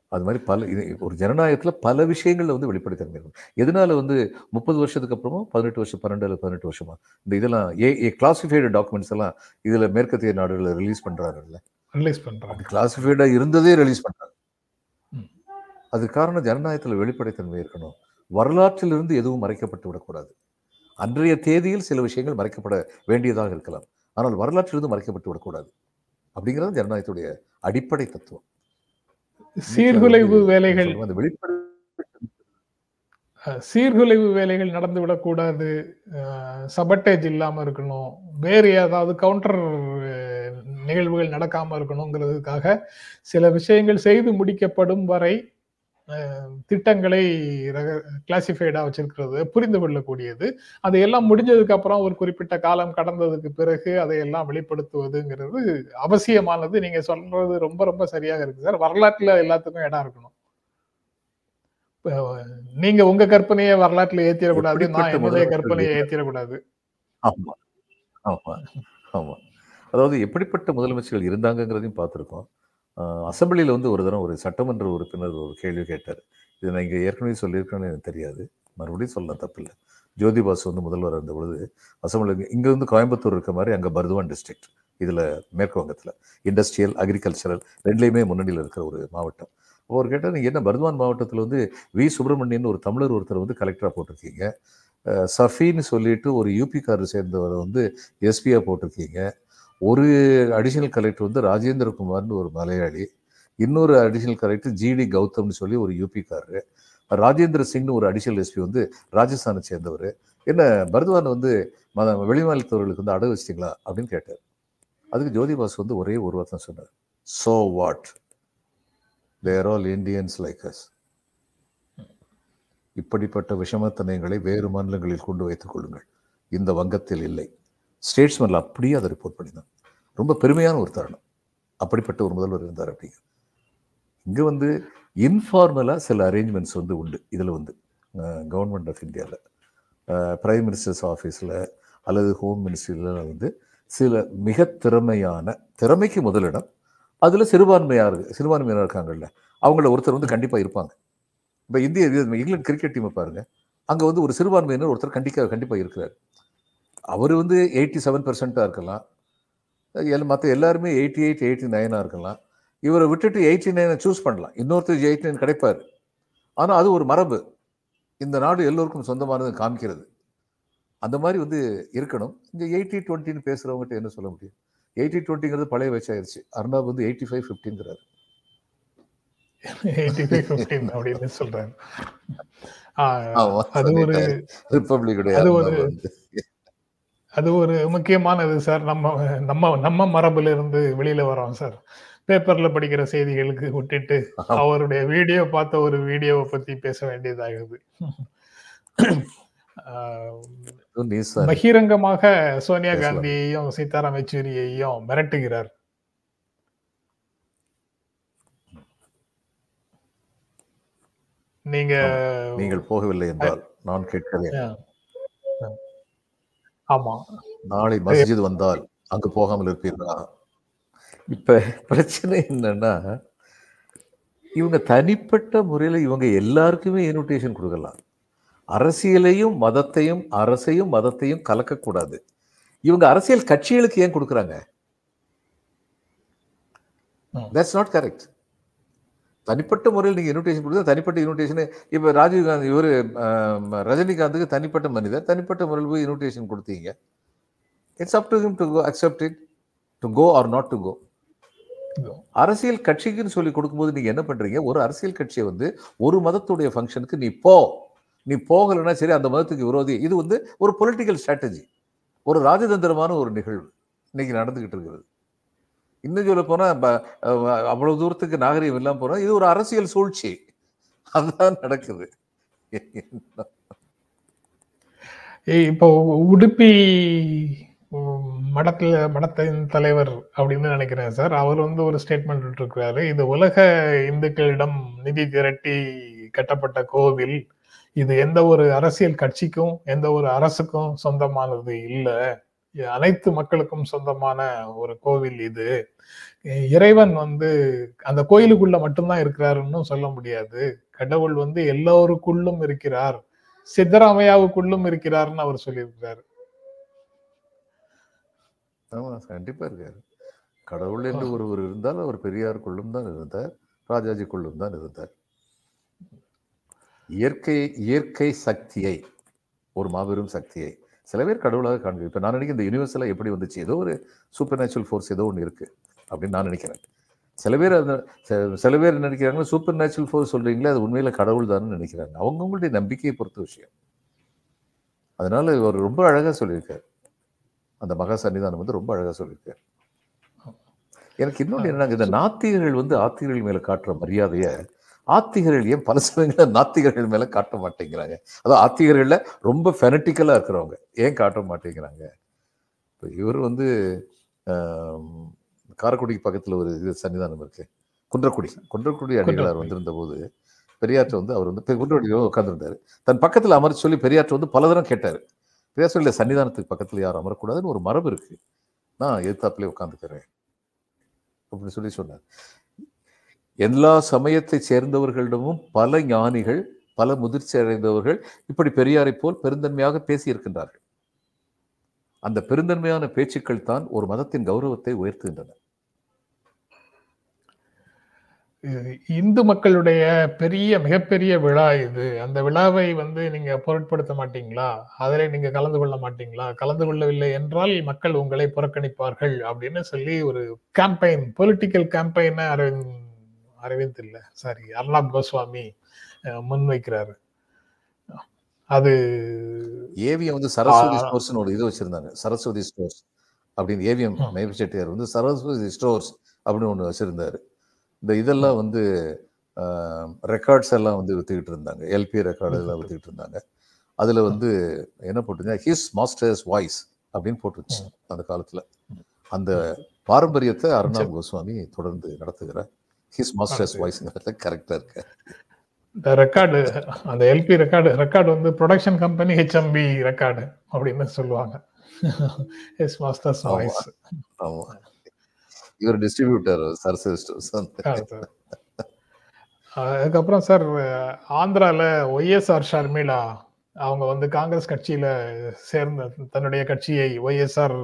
அது மாதிரி பல இது ஒரு ஜனநாயகத்துல பல விஷயங்கள்ல வந்து வெளிப்படைத்தன்மை இருக்கணும். எதனால வந்து முப்பது வருஷத்துக்கு அப்புறமா பதினெட்டு வருஷம் பன்னெண்டு அல்லது பதினெட்டு வருஷமா இந்த இதெல்லாம் ஏ ஏ கிளாசிஃபைடு டாக்குமெண்ட்ஸ் எல்லாம் இதுல மேற்கத்திய நாடுகளில் ரிலீஸ் பண்றாங்கல்ல. ரிலீஸ் பண்றாங்க. கிளாசிஃபைடா இருந்ததே ரிலீஸ் பண்றாங்க. அது காரணம் ஜனநாயகத்துல வெளிப்படைத்தன்மை இருக்கணும். வரலாற்றிலிருந்து எதுவும் மறைக்கப்பட்டு விடக்கூடாது. அன்றைய தேதியில் சில விஷயங்கள் மறைக்கப்பட வேண்டியதாக இருக்கலாம். ஆனால் வரலாற்றிலிருந்து மறைக்கப்பட்டு விடக்கூடாது. அப்படிங்கிறது ஜனநாயகத்துடைய அடிப்படை தத்துவம். சீர்குலைவு வேலைகள் அந்த வெளிப்படை சீர்குலைவு வேலைகள் நடந்து விடக்கூடாது. சபட்டேஜ் இல்லாம இருக்கணும். வேறு ஏதாவது கவுண்டர் நிகழ்வுகள் நடக்காம இருக்கணுங்கிறதுக்காக சில விஷயங்கள் செய்து முடிக்கப்படும் வரை திட்டங்களை கிளாசிஃபைடா வச்சிருக்கிறது புரிந்து கொள்ளக்கூடியது. அது எல்லாம் முடிஞ்சதுக்கு அப்புறம் ஒரு குறிப்பிட்ட காலம் கடந்ததுக்கு பிறகு அதையெல்லாம் வெளிப்படுத்துவதுங்கிறது அவசியமானது. நீங்க சொல்றது ரொம்ப ரொம்ப சரியாக இருக்கு சார். வரலாற்றுல எல்லாத்துக்கும் இடம் இருக்கணும். நீங்க உங்க கற்பனையை வரலாற்றுல ஏத்திடக்கூடாது நான் என்னுடைய கற்பனையை? ஏத்திடக்கூடாது. ஆமா. ஆமா. ஆமா. அதாவது எப்படிப்பட்ட முதலமைச்சர்கள் இருந்தாங்கங்கிறதையும் பார்த்துருக்கோம். அசம்பிளியில் வந்து ஒரு தரம் ஒரு சட்டமன்ற உறுப்பினர் ஒரு கேள்வி கேட்டார். இது நான் இங்கே ஏற்கனவே சொல்லியிருக்கேன்னு எனக்கு தெரியாது. மறுபடியும் சொல்லலாம் தப்பில்லை. ஜோதிபாஸ் வந்து முதல்வர் இருந்த பொழுது அசம்பிளி இங்கேருந்து கோயம்புத்தூர் இருக்க மாதிரி அங்கே பர்துவான் டிஸ்ட்ரிக்ட் இதில் மேற்கு வங்கத்தில். இண்டஸ்ட்ரியல் அக்ரிகல்ச்சரல் ரெண்டுலேயுமே முன்னணியில் இருக்கிற ஒரு மாவட்டம். அவர் கேட்டால் நீங்கள் என்ன பர்துவான் மாவட்டத்தில் வந்து வி. சுப்பிரமணியன் ஒரு தமிழர் ஒருத்தர் வந்து கலெக்டராக போட்டிருக்கீங்க? சஃபின்னு சொல்லிட்டு ஒரு யூபிக்காரர் சேர்ந்தவரை வந்து எஸ்பியாக போட்டிருக்கீங்க. ஒரு அடிஷனல் கலெக்டர் வந்து ராஜேந்திரகுமார்னு ஒரு மலையாளி. இன்னொரு அடிஷனல் கலெக்டர் ஜிடி கௌதம்னு சொல்லி ஒரு யூபிக்காரரு ராஜேந்திர சிங்னு ஒரு அடிஷனல் எஸ்பி வந்து ராஜஸ்தானை சேர்ந்தவர். என்ன பரத்வான் வந்து மத வெளிமாநிலத்தவர்களுக்கு வந்து அடகு வச்சிட்டிங்களா அப்படின்னு கேட்டார். அதுக்கு ஜோதிபாஸ் வந்து ஒரே ஒரு வார்த்தை சொன்னார். So what they're all Indians like us இப்படிப்பட்ட விஷமத்தனங்களை வேறு மாநிலங்களில் கொண்டு வைத்துக் கொள்ளுங்கள். இந்த வங்கத்தில் இல்லை. ஸ்டேட்ஸ்மேன்ல அப்படியே அதை ரிப்போர்ட் பண்ணியிருந்தேன் ரொம்ப பெருமையான ஒரு தருணம். அப்படிப்பட்ட ஒரு முதல்வர் இருந்தார் அப்படிங்க. இங்கே வந்து இன்ஃபார்மலாக சில அரேஞ்ச்மெண்ட்ஸ் வந்து உண்டு. இதில் வந்து கவர்மெண்ட் ஆஃப் இந்தியாவில் பிரைம் மினிஸ்டர்ஸ் ஆஃபீஸில் அல்லது ஹோம் மினிஸ்ட்ரியில் வந்து சில மிக திறமையான திறமைக்கு முதலிடம் அதில் சிறுபான்மையாக இருக்குது சிறுபான்மையினர் இருக்காங்கல்ல. அவங்கள ஒருத்தர் வந்து கண்டிப்பாக இருப்பாங்க. இப்போ இந்திய இங்கிலாந்து கிரிக்கெட் டீமை பாருங்கள் அங்கே வந்து ஒரு சிறுபான்மையினர் ஒருத்தர் கண்டிக்க கண்டிப்பாக இருக்கிறார். அவர் வந்து எயிட்டி செவன் பெர்சென்ட்டாக இருக்கலாம். எல் மற்ற எல்லாருமே எயிட்டி எயிட் எயிட்டி நைனாக இருக்கலாம். இவரை விட்டுட்டு எயிட்டி நைனை சூஸ் பண்ணலாம். இன்னொருத்தர் எயிட்டி நைன் கிடைப்பார். ஆனால் அது ஒரு மரபு. இந்த நாடு எல்லோருக்கும் சொந்தமானது காமிக்கிறது. அந்த மாதிரி வந்து இருக்கணும். இந்த எயிட்டி டுவெண்ட்டின்னு பேசுகிறவங்ககிட்ட என்ன சொல்ல முடியும்? எயிட்டி டுவெண்ட்டிங்கிறது பழைய வயசாயிருச்சு அர்ணாப் வந்து எயிட்டி ஃபைவ் ஃபிஃப்டிங்கிறாரு. அப்படின்னு ஆமா, அது ஒரு அது வந்து. அது ஒரு முக்கியமானது சார். நம்ம நம்ம நம்ம மரபுல இருந்து வெளியில வரோம் சார். பேப்பர்ல படிக்கிற செய்திகளுக்கு விட்டுட்டு அவருடைய வீடியோ பார்த்த ஒரு வீடியோவை பத்தி பேச வேண்டியதாகுது. பகிரங்கமாக சோனியா. காந்தியையும் சீதாராம் யெச்சூரியையும் மிரட்டுகிறார். நீங்க நீங்கள் போகவில்லை என்றால் நான் கேட்கிறேன். ஆமா. நாளை மஸ்ஜித் வந்தால் அங்கு போகாமல் இருப்பீர்களா? இப்ப பிரச்சனை என்னன்னா இவங்க தனிப்பட்ட முறையில் இவங்க எல்லாருக்குமே இன்விடேஷன் கொடுக்கலாம். அரசியலையும் மதத்தையும் அரசையும் மதத்தையும் கலக்கக்கூடாது. இவங்க அரசியல் கட்சிகளுக்கு ஏன் கொடுக்குறாங்க. தட்ஸ் நாட் கரெக்ட் தனிப்பட்ட முறையில் நீங்க இன்விடேஷன் கொடுத்தா தனிப்பட்ட இன்விடேஷன் இப்ப ராஜீவ் காந்தி இவரு ரஜினிகாந்துக்கு தனிப்பட்ட மனிதர் தனிப்பட்ட முறையில் போய் இன்விடேஷன் கொடுத்தீங்க. It's up to him to go accept it to go or not to go அரசியல் கட்சிக்குன்னு சொல்லி கொடுக்கும்போது நீங்க என்ன பண்றீங்க? ஒரு அரசியல் கட்சியை வந்து ஒரு மதத்துடைய ஃபங்க்ஷனுக்கு நீ போ. நீ போகலைன்னா சரி அந்த மதத்துக்கு விரோதி. இது வந்து ஒரு பொலிட்டிக்கல் ஸ்ட்ராட்டஜி ஒரு ராஜதந்திரமான ஒரு நிகழ்வு. இன்னைக்கு நடந்துகிட்டு இருக்கிறது. இன்னும் சொல்ல போனா அவ்வளவு தூரத்துக்கு நாகரிகம் இல்லாம போனா இது ஒரு அரசியல் சூழ்ச்சி. அதுதான் நடக்குது. இப்போ உடுப்பி உம், மடத்துல மடத்தின் தலைவர் அப்படின்னு நினைக்கிறேன் சார். அவர் வந்து ஒரு ஸ்டேட்மெண்ட் விட்டுருக்கிறாரு. இது உலக இந்துக்களிடம் நிதி திரட்டி கட்டப்பட்ட கோவில். இது எந்த ஒரு அரசியல் கட்சிக்கும் எந்த ஒரு அரசுக்கும் சொந்தமானது இல்லை. அனைத்து மக்களுக்கும் சொந்தமான ஒரு கோவில் இது. இறைவன் வந்து அந்த கோயிலுக்குள்ள மட்டும்தான் இருக்கிறாருன்னு சொல்ல முடியாது. கடவுள் வந்து எல்லோருக்குள்ளும் இருக்கிறார். சித்தராமையாவுக்குள்ளும் இருக்கிறார்னு அவர் சொல்லியிருக்கிறார். கண்டிப்பா இருக்காரு. கடவுள் என்று ஒருவர் இருந்தால் அவர் பெரியாருக்குள்ளும் தான் இருந்தார் ராஜாஜிக்குள்ளும் தான் இருந்தார். இயற்கை இயற்கை சக்தியை ஒரு மாபெரும் சக்தியை சில பேர் கடவுளாக காண்பி இப்போ நான் நினைக்கிறேன் இந்த யூனிவர்ஸில் எப்படி வந்துச்சு? ஏதோ ஒரு சூப்பர் நேச்சுரல் ஃபோர்ஸ் ஏதோ ஒன்று இருக்கு அப்படின்னு நான் நினைக்கிறேன். சில பேர் அந்த சில- பேர் என்ன நினைக்கிறாங்கன்னா சூப்பர் நேச்சுரல் ஃபோர்ஸ் சொல்றீங்களே அது உண்மையில கடவுள் தான் நினைக்கிறாங்க. அவங்கவுங்களுடைய நம்பிக்கையை பொறுத்த விஷயம். அதனால இவர் ரொம்ப அழகா சொல்லியிருக்காரு. அந்த மகா சன்னிதானம் வந்து ரொம்ப அழகா சொல்லியிருக்காரு. எனக்கு இன்னொன்று என்னன்னா இந்த நாத்திகர்கள் வந்து ஆத்திகர்கள் மேல காட்டுற மரியாதையை ஆத்திகர்கள் ஏன் பல சமயங்களில் நாத்திகர்கள் மேல காட்ட மாட்டேங்கிறாங்க. அதாவது ஆத்திகர்கள்ல ரொம்ப ஃபெனட்டிக்கலா இருக்கிறவங்க. ஏன் காட்ட மாட்டேங்கிறாங்க? இப்போ இவர் வந்து காரைக்குடிக்கு பக்கத்துல ஒரு இது சன்னிதானம் இருக்கு. குன்றக்குடி. குன்றக்குடி அடிகளார். வந்திருந்த போது பெரியாற்ற வந்து அவர் வந்து குன்றக்குடியில் உட்கார்ந்திருந்தாரு. தன் பக்கத்துல அமர சொல்லி பெரியாற்ற வந்து பலதரம் கேட்டாரு. பெரியார் சொல்லி "இல்ல, சன்னிதானத்துக்கு பக்கத்துல யாரும் அமரக்கூடாதுன்னு ஒரு மரபு இருக்கு. நான் எதிர்த்தாப்புலேயே உட்காந்துக்கிறேன் அப்படின்னு சொல்லி சொன்னார். எல்லா சமயத்தை சேர்ந்தவர்களிடமும் பல ஞானிகள் பல முதிர்ச்சி அடைந்தவர்கள் இப்படி பெரியாரை போல் பெருந்தன்மையாக பேசியிருக்கின்றார்கள். அந்த பெருந்தன்மையான பேச்சுக்கள் தான் ஒரு மதத்தின் கௌரவத்தை உயர்த்துகின்றன. இந்து மக்களுடைய பெரிய மிகப்பெரிய விழா இது. அந்த விழாவை வந்து நீங்க பொருட்படுத்த மாட்டீங்களா? அதில் நீங்க கலந்து கொள்ள மாட்டீங்களா? கலந்து கொள்ளவில்லை என்றால் மக்கள் உங்களை புறக்கணிப்பார்கள் அப்படின்னு சொல்லி ஒரு கேம்பெயின் பொலிட்டிக்கல் கேம்பெயினை அரவிந்த் அரவிந்த் இல்ல. சாரி அர்ணாப் கோஸ்வாமி முன்வைக்கிறாரு அது ஏவிஎம் வந்து சரஸ்வதி ஆ. ஸ்டோர்ஸ்னு ஒரு இது வச்சிருந்தாங்க. சரஸ்வதி ஸ்டோர்ஸ் அப்படின்னு ஏவிஎம் ம். மேவி செட்டியார் வந்து சரஸ்வதி ஸ்டோர்ஸ் அப்படின்னு ஒன்று வச்சிருந்தாரு. இந்த இதெல்லாம் வந்து ரெக்கார்ட்ஸ் எல்லாம் வந்து வித்துக்கிட்டு இருந்தாங்க. எல்பி ரெக்கார்டு எல்லாம் வித்துக்கிட்டு இருந்தாங்க. அதுல வந்து என்ன போட்டுருந்தா ஹிஸ் மாஸ்டர்ஸ் வாய்ஸ் அப்படின்னு போட்டுருச்சு அந்த காலத்துல. அந்த பாரம்பரியத்தை அருணாப் கோஸ்வாமி தொடர்ந்து நடத்துகிறார். ஹிஸ் மாஸ்டர்ஸ் வாய்ஸ்ங்கிறதுல கரெக்டா இருக்கு. இந்த ரெக்கார்டு அந்த எல்பி ரெக்கார்டு ரெக்கார்டு வந்து ப்ரொடக்ஷன் கம்பெனி ஹெச்எம்பி ரெக்கார்டு அப்படின்னு சொல்லுவாங்க. S masters. வாய்ஸ் ஆமா. இவர் டிஸ்ட்ரிபியூட்டர் ஸ்டோர்ஸ் வந்து அதுக்கப்புறம் சார் ஆந்திரால ஒய்எஸ்ஆர் ஷர்மிளா அவங்க வந்து காங்கிரஸ் கட்சியில சேர்ந்த தன்னுடைய கட்சியை ஒய்எஸ்ஆர்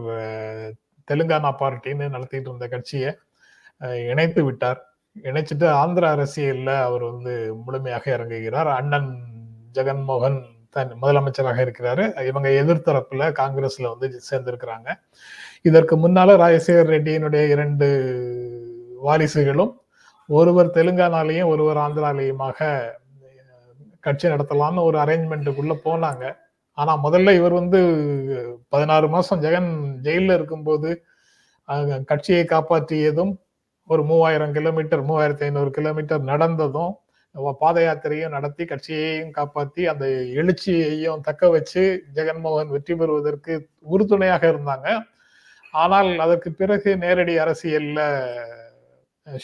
தெலுங்கானா பார்ட்டின்னு நடத்திட்டு இருந்த கட்சியை இணைத்து விட்டார். இணைச்சிட்டு ஆந்திர அரசியல்ல அவர் வந்து முழுமையாக இறங்குகிறார். அண்ணன் ஜெகன்மோகன் தன் முதலமைச்சராக இருக்கிறாரு. இவங்க எதிர்த்தரப்புல காங்கிரஸ்ல வந்து சேர்ந்திருக்கிறாங்க. இதற்கு முன்னால ராஜசேகர் ரெட்டியினுடைய இரண்டு வாரிசுகளும் ஒருவர் தெலுங்கானாலையும் ஒருவர் ஆந்திராலையுமாக கட்சி நடத்தலாம்னு ஒரு அரேஞ்ச்மெண்ட்டுக்குள்ள போனாங்க. ஆனா முதல்ல இவர் வந்து பதினாறு மாசம் ஜெகன் ஜெயில இருக்கும்போது கட்சியை காப்பாற்றியதும் ஒரு மூவாயிரம் கிலோமீட்டர் மூவாயிரத்தி ஐநூறு கிலோமீட்டர் நடந்ததும் பாத யாத்திரையும் நடத்தி கட்சியையும் காப்பாத்தி அந்த எழுச்சியையும் தக்க வச்சு ஜெகன்மோகன் வெற்றி பெறுவதற்கு உறுதுணையாக இருந்தாங்க. ஆனால் அதற்கு பிறகு நேரடி அரசியல்ல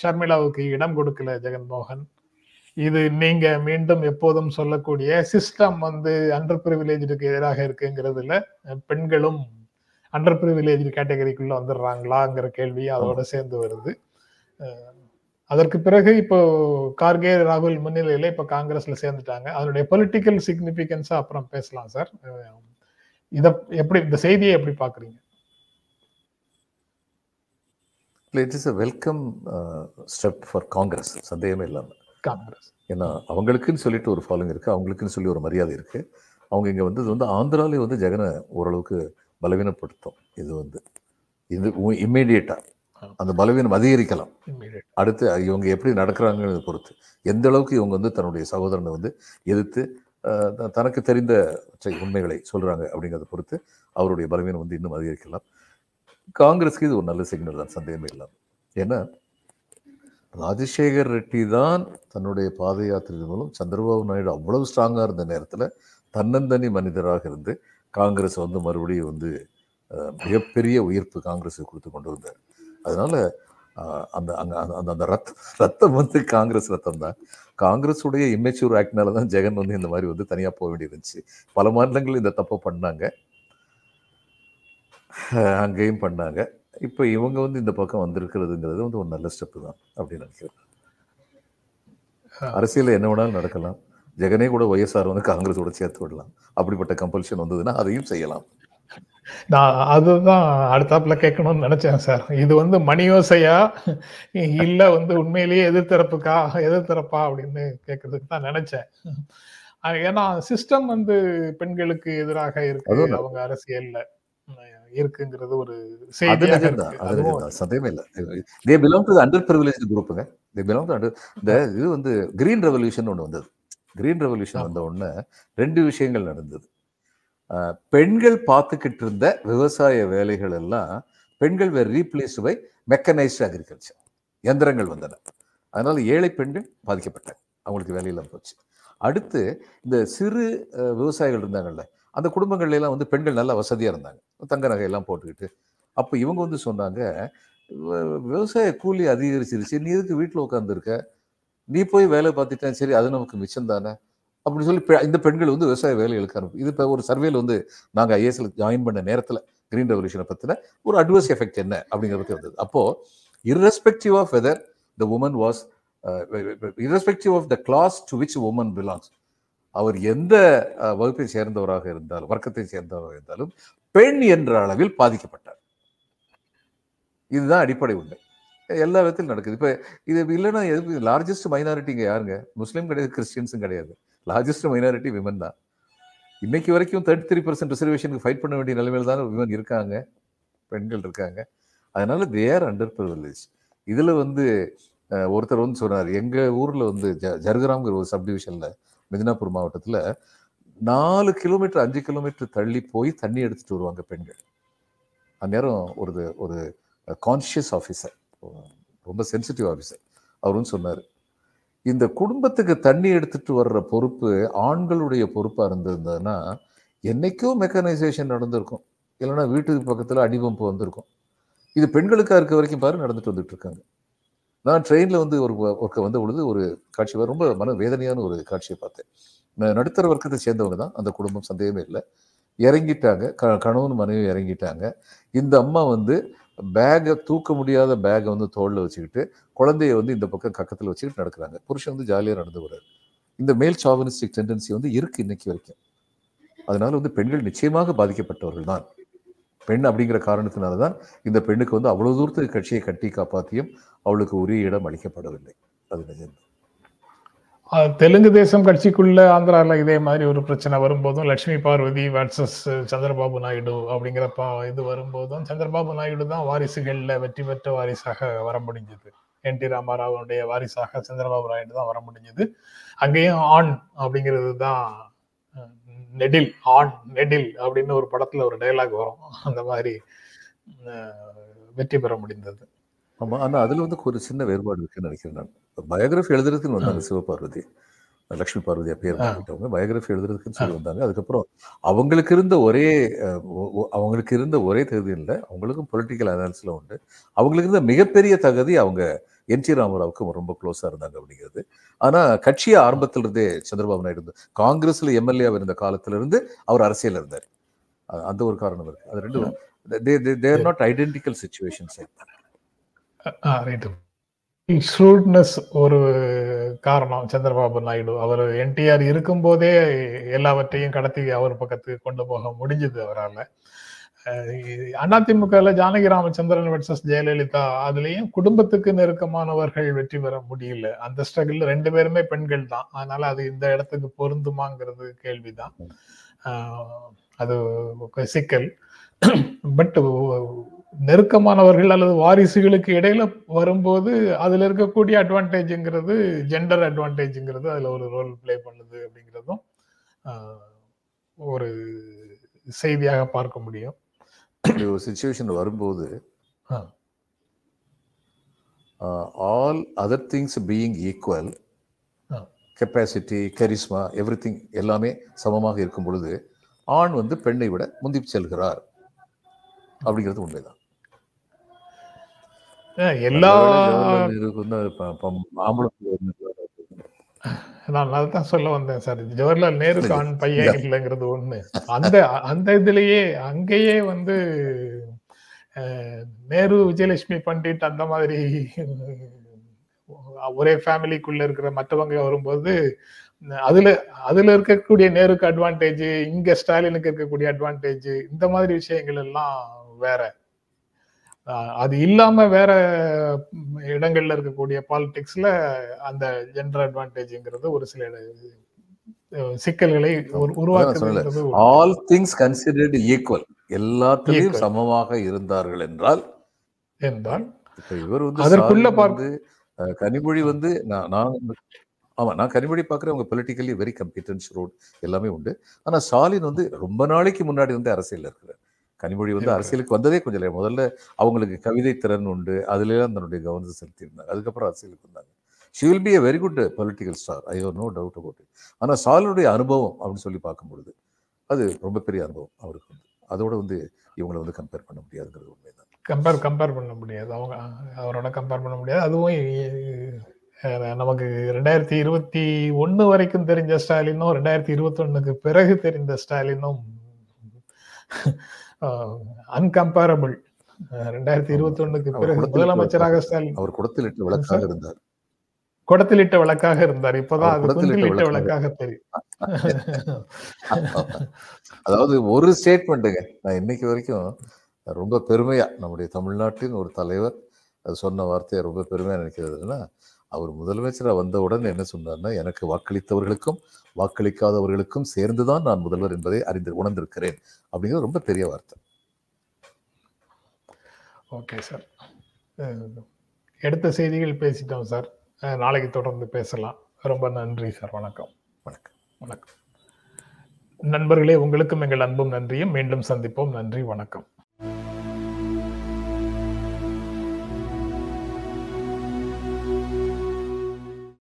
ஷர்மிளாவுக்கு இடம் கொடுக்கல ஜெகன்மோகன். இது நீங்க மீண்டும் எப்போதும் சொல்லக்கூடிய சிஸ்டம் வந்து அண்டர் பிரிவிலேஜுக்கு எதிராக இருக்குங்கிறதுல பெண்களும் அண்டர் பிரிவிலேஜ் கேட்டகரிக்குள்ள வந்துடுறாங்களாங்கிற கேள்வியும் அதோட சேர்ந்து வருது. அதற்கு பிறகு இப்போ கார்கே ராகுல் முன்னிலையில இப்ப காங்கிரஸ்ல சேர்ந்துட்டாங்க. அதனுடைய பொலிட்டிக்கல் சிக்னிபிகன்ஸா அப்புறம் பேசலாம் சார் இத எப்படி இந்த செய்தியை எப்படி பாக்குறீங்க it is a welcome step for Congress சந்தேகமே இல்லாமல் காங்கிரஸ். ஏன்னா அவங்களுக்குன்னு சொல்லிட்டு ஒரு ஃபாலோயிங் இருக்குது அவங்களுக்குன்னு சொல்லி ஒரு மரியாதை இருக்குது அவங்க இங்கே வந்தது வந்து ஆந்திராலே வந்து ஜெகனை ஓரளவுக்கு பலவீனப்படுத்தும். இது வந்து இது இம்மீடியட்டாக அந்த பலவீனம் அதிகரிக்கலாம். அடுத்து இவங்க எப்படி நடக்கிறாங்கன்னு பொறுத்து எந்த அளவுக்கு இவங்க வந்து தன்னுடைய சகோதரனை வந்து எதிர்த்து தனக்கு தெரிந்த உண்மைகளை சொல்றாங்க அப்படிங்கிறத பொறுத்து அவருடைய பலவீனம் வந்து இன்னும் அதிகரிக்கலாம். காங்கிரஸ்க்கு இது ஒரு நல்ல சிக்னல் தான் சந்தேகமே இல்லாமல் ஏன்னா ராஜசேகர் ரெட்டி தான் தன்னுடைய பாத யாத்திரை மூலம் சந்திரபாபு நாயுடு அவ்வளவு ஸ்ட்ராங்காக இருந்த நேரத்தில் தன்னந்தனி மனிதராக இருந்து காங்கிரஸ் வந்து மறுபடியும் வந்து மிகப்பெரிய உயிர்ப்பு காங்கிரஸுக்கு கொடுத்து கொண்டு வந்தார். அதனால் அந்த அங்கே அந்த அந்த- அந்த ரத்த ரத்தம் வந்து காங்கிரஸ் ரத்தம் தான். காங்கிரஸுடைய இம்மெச்சூர் ஆக்ட்னால தான் ஜெகன் வந்து இந்த மாதிரி வந்து தனியாக போக வேண்டியது இருந்துச்சு. பல மாநிலங்கள் இந்த தப்பை பண்ணாங்க. அங்கேயும் பண்ணாங்க. இப்போ இவங்க வந்து இந்த பக்கம் வந்திருக்கிறதுங்கிறது வந்து ஒரு நல்ல ஸ்டெப்பு தான் அப்படின்னு நினைக்கிறேன். அரசியலில் என்ன வேணாலும் நடக்கலாம். ஜெகனே கூட ஒய்எஸ்ஆர் வந்து காங்கிரஸோட சேர்த்து விடலாம். அப்படிப்பட்ட கம்பல்ஷன் வந்ததுன்னா அதையும் செய்யலாம். நான் அதுதான் அடுத்தாப்புல கேட்கணும்னு நினைச்சேன் சார். இது வந்து மணியோசையா? இல்ல வந்து உண்மையிலேயே எதிர்த்தரப்புக்கா? எதிர்த்தரப்பா? அப்படின்னு கேட்கறதுக்கு தான் நினைச்சேன். ஏன்னா சிஸ்டம் வந்து பெண்களுக்கு எதிராக இருக்கு. அவங்க அரசியல்ல இருக்குங்கிறது ஒரு சந்தேகமே இல்லை. They belong to under privilege குரூப்புங்க they belong to under இந்த இது வந்து கிரீன் ரெவல்யூஷன் ஒன்று வந்தது. கிரீன் ரெவல்யூஷன் வந்த உடனே ரெண்டு விஷயங்கள் நடந்தது. பெண்கள் பார்த்துக்கிட்டு இருந்த விவசாய வேலைகள் எல்லாம் பெண்கள் வேறு ரீப்ளேஸ்டு பை மெக்கனைஸ்டு அக்ரிகல்ச்சர் எந்திரங்கள் வந்தன. அதனால் ஏழை பெண்கள் பாதிக்கப்பட்டாங்க. அவங்களுக்கு வேலையெல்லாம் போச்சு. அடுத்து இந்த சிறு விவசாயிகள் இருந்தாங்கல்ல அந்த குடும்பங்கள்லாம் வந்து பெண்கள் நல்லா வசதியாக இருந்தாங்க. தங்க நகையெல்லாம் போட்டுக்கிட்டு. அப்போ இவங்க வந்து சொன்னாங்க விவசாய கூலி அதிகரிச்சிருச்சு. நீ எதுக்கு வீட்டில் உட்காந்துருக்க நீ போய் வேலை பார்த்துட்டேன். சரி அது நமக்கு மிச்சம் தானே. அப்படின்னு சொல்லி இந்த பெண்கள் வந்து விவசாய வேலைகளுக்கு அனுப்பி இது இப்போ ஒரு சர்வேல வந்து நாங்கள் ஐஏஎஸ்ல ஜாயின் பண்ண நேரத்தில் கிரீன் ரெவல்யூஷனை பற்றின ஒரு அட்வர்ஸ் எஃபெக்ட் என்ன அப்படிங்கிறது பற்றி அப்போது அப்போ of whether the woman was irrespective of the class to which woman belongs அவர் எந்த uh, வகுப்பை சேர்ந்தவராக இருந்தாலும் வர்க்கத்தை சேர்ந்தவராக இருந்தாலும் பெண் என்ற அளவில் பாதிக்கப்பட்டார். இதுதான் அடிப்படை உண்மை. எல்லா விதத்திலும் நடக்குது. இப்போ இது இல்லைன்னா எது லார்ஜஸ்ட் மைனாரிட்டிங்க யாருங்க? முஸ்லீம் கிடையாது கிறிஸ்டியன்ஸும் கிடையாது. லார்ஜஸ்ட் மைனாரிட்டி விமன் தான். இன்னைக்கு வரைக்கும் தேர்ட்டி த்ரீ பர்சன்ட் ரிசர்வேஷனுக்கு ஃபைட் பண்ண வேண்டிய நிலைமையில் தான் விமன் இருக்காங்க. பெண்கள் இருக்காங்க. அதனால தேர் அண்டர் ப்ரிவிலேஜ் இதில் வந்து ஒருத்தர் வந்து சொன்னார் எங்கள் ஊரில் வந்து ஜ ஜர்கராம்ங்கிற ஒரு சப்டிவிஷனில் மிதினாப்பூர் மாவட்டத்தில் நாலு கிலோமீட்டர் அஞ்சு கிலோமீட்டர் தள்ளி போய் தண்ணி எடுத்துகிட்டு வருவாங்க பெண்கள். அந்நேரம் ஒரு ஒரு கான்ஷியஸ் ஆஃபீஸர் ரொம்ப சென்சிட்டிவ் ஆஃபீஸர் அவரும் சொன்னார் இந்த குடும்பத்துக்கு தண்ணி எடுத்துட்டு வர்ற பொறுப்பு ஆண்களுடைய பொறுப்பாக இருந்திருந்ததுன்னா என்னைக்கோ மெக்கனைசேஷன் நடந்திருக்கும். இல்லைன்னா வீட்டுக்கு பக்கத்தில் அடிபம்பு வந்திருக்கும். இது பெண்களுக்காக இருக்க வரைக்கும் பாரு நடந்துட்டு வந்துட்டு இருக்காங்க. நான் ட்ரெயினில் வந்து ஒரு ஒர்க்கை வந்த பொழுது ஒரு காட்சி ரொம்ப மன வேதனையான ஒரு காட்சியை பார்த்தேன். நான் நடுத்தர வர்க்கத்தை சேர்ந்தவங்க தான். அந்த குடும்பம் சந்தேகமே இல்லை. இறங்கிட்டாங்க. க கணவன் மனைவி இறங்கிட்டாங்க. இந்த அம்மா வந்து பேகை தூக்க முடியாத பேகை வந்து தோளில் வச்சுக்கிட்டு குழந்தைய வந்து இந்த பக்கம் கக்கத்தில் வச்சுக்கிட்டு நடக்கிறாங்க. புருஷன் வந்து ஜாலியாக நடந்து வர்றாரு இந்த மேல் சாவனிஸ்டிக் டெண்டன்சி வந்து இருக்கு இன்னைக்கு வரைக்கும். அதனால வந்து பெண்கள் நிச்சயமாக பாதிக்கப்பட்டவர்கள் தான். பெண் அப்படிங்கிற காரணத்தினால தான் இந்த பெண்ணுக்கு வந்து அவ்வளோ தூரத்துக்கு கட்சியை கட்டி காப்பாற்றியும் அவளுக்கு உரிய இடம் அளிக்கப்படவில்லை. அது நிஜம் தெலுங்கு தேசம் கட்சிக்குள்ள ஆந்திராவில் இதே மாதிரி ஒரு பிரச்சனை வரும்போதும் லட்சுமி பார்வதி வேர்சஸ் சந்திரபாபு நாயுடு அப்படிங்கிற பா- இது வரும்போதும் சந்திரபாபு நாயுடு தான் வாரிசுகளில் வெற்றி பெற்ற வாரிசாக வர முடிஞ்சது. என் டி ராமாராவனுடைய வாரிசாக சந்திரபாபு நாயுடு தான் வர முடிஞ்சது. அங்கேயும் ஆண் அப்படிங்கிறது தான் நெடில் ஆண் நெடில் அப்படின்னு ஒரு படத்துல ஒரு டைலாக் வரும். அந்த மாதிரி வெற்றி பெற முடிந்தது. ஆமா. ஆனா அதுல வந்து ஒரு சின்ன வேறுபாடு இருக்குன்னு நினைக்கிறேன் நான். பயோகிராஃபி எழுதுறதுக்குன்னு வந்தாங்க சிவபார்வதி லக்ஷ்மி பார்வதி பேர் மாறிட்டவங்க பயோகிராஃபி எழுதுறதுக்குன்னு சொல்லி வந்தாங்க. அதுக்கப்புறம் அவங்களுக்கு இருந்த ஒரே அவங்களுக்கு இருந்த ஒரே தகுதி இல்லை. அவங்களுக்கும் பொலிட்டிக்கல் அனாலிசிஸ்ல உண்டு. அவங்களுக்கு இருந்த மிகப்பெரிய தகுதி அவங்க என் டி ராமராவுக்கு ரொம்ப க்ளோஸா இருந்தாங்க அப்படிங்கிறது. ஆனா கட்சியை ஆரம்பத்துல இருந்தே சந்திரபாபு நாயுடு இருந்து காங்கிரஸ்ல எம்எல்ஏ இருந்த காலத்துல இருந்து அவர் அரசியல் இருந்தார். அந்த ஒரு காரணம் இருக்கு. அது ரெண்டு they're not identical situations right shrewdness ஒரு காரணம் சந்திரபாபு நாயுடு. அவர் என்டிஆர் இருக்கும்போதே எல்லாவற்றையும் கடத்தி அவர் பக்கத்துக்கு கொண்டு போக முடிஞ்சது அவரால். அதிமுகல ஜானகி ராமச்சந்திரன் வெர்சஸ் ஜெயலலிதா அதுலயும் குடும்பத்துக்கு நெருக்கமானவர்கள் வெற்றி பெற முடியல. அந்த ஸ்ட்ரகிள் ரெண்டு பேருமே பெண்கள் தான். அதனால அது இந்த இடத்துக்கு பொருந்துமாங்கிறது கேள்விதான். அது சிக்கல். பட் நெருக்கமானவர்கள் அல்லது வாரிசுகளுக்கு இடையில வரும்போது அதுல இருக்கக்கூடிய அட்வான்டேஜ்ங்கிறது ஜெண்டர் அட்வான்டேஜ்ங்கிறது அதுல ஒரு ரோல் ப்ளே பண்ணுது அப்படிங்கிறதும் ஒரு செய்தியாக பார்க்க முடியும் ஒரு சுச்சுவேஷன் வரும்போது. All other things being equal. Capacity charisma every எல்லாமே சமமாக இருக்கும் பொழுது ஆண் வந்து பெண்ணை விட முந்தி செல்கிறார் அப்படிங்கிறது உண்மைதான் ஆஹ், எல்லா ஜவஹர்லால் நேருக்கு வந்து ப- ப- ஆம்பளை பிள்ளை இருந்தாரு. நான் அதான் சொல்ல வந்தேன் சார் ஜவஹர்லால் நேருக்கு ஆண் பையன் இல்ல. இல்லைங்கிறது ஒண்ணு அந்த அந்த இதுலயே அங்கேயே வந்து நேரு விஜயலட்சுமி பண்டிட் அந்த மாதிரி ஒரே ஃபேமிலிக்குள்ள இருக்கிற மற்றவங்க வரும்போது அதுல அதுல இருக்கக்கூடிய நேருக்கு அட்வான்டேஜ் இங்க ஸ்டாலினுக்கு இருக்கக்கூடிய அட்வான்டேஜ் இந்த மாதிரி விஷயங்கள் எல்லாம் வேற அது இல்லாம வேற இடங்கள்ல இருக்கக்கூடிய பாலிடிக்ஸ்ல அந்த ஜெண்டர் அட்வான்டேஜ்ங்கிறது ஒரு சில சிக்கல்களை உரு- உருவாக்குதுங்கிறது ஒரு- ஆல் திங்ஸ் கன்சிடர்டு ஈக்குவல் எல்லாத்திலையும் Equal. சமமாக இருந்தார்கள் என்றால் என்றால் இவர் வந்து அதற்குள்ள அஹ், கனிமொழி வந்து நான் நான் ஆமா நான் கனிமொழி பார்க்குறேன் அவங்க பொலிட்டிக்கலி வெரி கம்பிட்டன்ஸ் ரோட் எல்லாமே உண்டு. ஆனா ஸ்டாலின் வந்து ரொம்ப நாளைக்கு முன்னாடி வந்து அரசியல் இருக்கிறார். கனிமொழி வந்து. அரசியலுக்கு வந்ததே கொஞ்சம் லே- முதல்ல அவங்களுக்கு கவிதை திறன் உண்டு அதுல தன்னுடைய கவனத்தை செலுத்தியிருந்தாங்க. அதுக்கப்புறம் அரசியலுக்கு வந்தாங்க. She will be a very good political star I have no doubt about it ஆனா ஸ்டாலினுடைய அனுபவம் அப்படின்னு சொல்லி பார்க்கும் பொழுது அது ரொம்ப பெரிய அனுபவம் அவருக்கு வந்து. அதோட வந்து இவங்களை வந்து கம்பேர் பண்ண முடியாதுங்கிறது உண்மைதான். கம்பேர் கம்பேர் பண்ண முடியாது. அவங்க அவரோட கம்பேர் பண்ண முடியாது. அதுவும் நமக்கு ரெண்டாயிரத்தி இருபத்தி ஒண்ணு வரைக்கும் தெரிஞ்ச ஸ்டாலினும் ரெண்டாயிரத்தி இருபத்தி ஒண்ணுக்கு பிறகு தெரிந்த ஸ்டாலினும் அன்கம்பேரபிள் ரெண்டாயிரத்தி இருபத்தி ஒண்ணுக்கு பிறகு முதலமைச்சராக ஸ்டாலின். அவர் குடத்திலிட்டு விளக்காக இருந்தார். குடத்திலிட்ட விளக்காக இருந்தார். இப்பதான் அது குடத்திலிட்ட விளக்காக. தெரியும். அதாவது ஒரு ஸ்டேட்மெண்ட்டுங்க நான் இன்னைக்கு வரைக்கும் ரொம்ப பெருமையா நம்முடைய தமிழ்நாட்டின் ஒரு தலைவர் அது சொன்ன வார்த்தையை ரொம்ப பெருமையா நினைக்கிறதுன்னா அவர் முதலமைச்சரா வந்தவுடன் என்ன சொன்னார்னா எனக்கு வாக்களித்தவர்களுக்கும் வாக்களிக்காதவர்களுக்கும் சேர்ந்துதான் நான் முதல்வர் என்பதை அறிந்து உணர்ந்திருக்கிறேன். அப்படிங்கிறது ரொம்ப பெரிய வார்த்தை. Okay sir. எடுத்த செய்திகள் பேசிட்டோம் சார். நாளைக்கு தொடர்ந்து பேசலாம். ரொம்ப நன்றி சார். வணக்கம். வணக்கம். வணக்கம். நண்பர்களே உங்களுக்கும் எங்கள் அன்பும் நன்றியும். மீண்டும் சந்திப்போம். நன்றி வணக்கம்.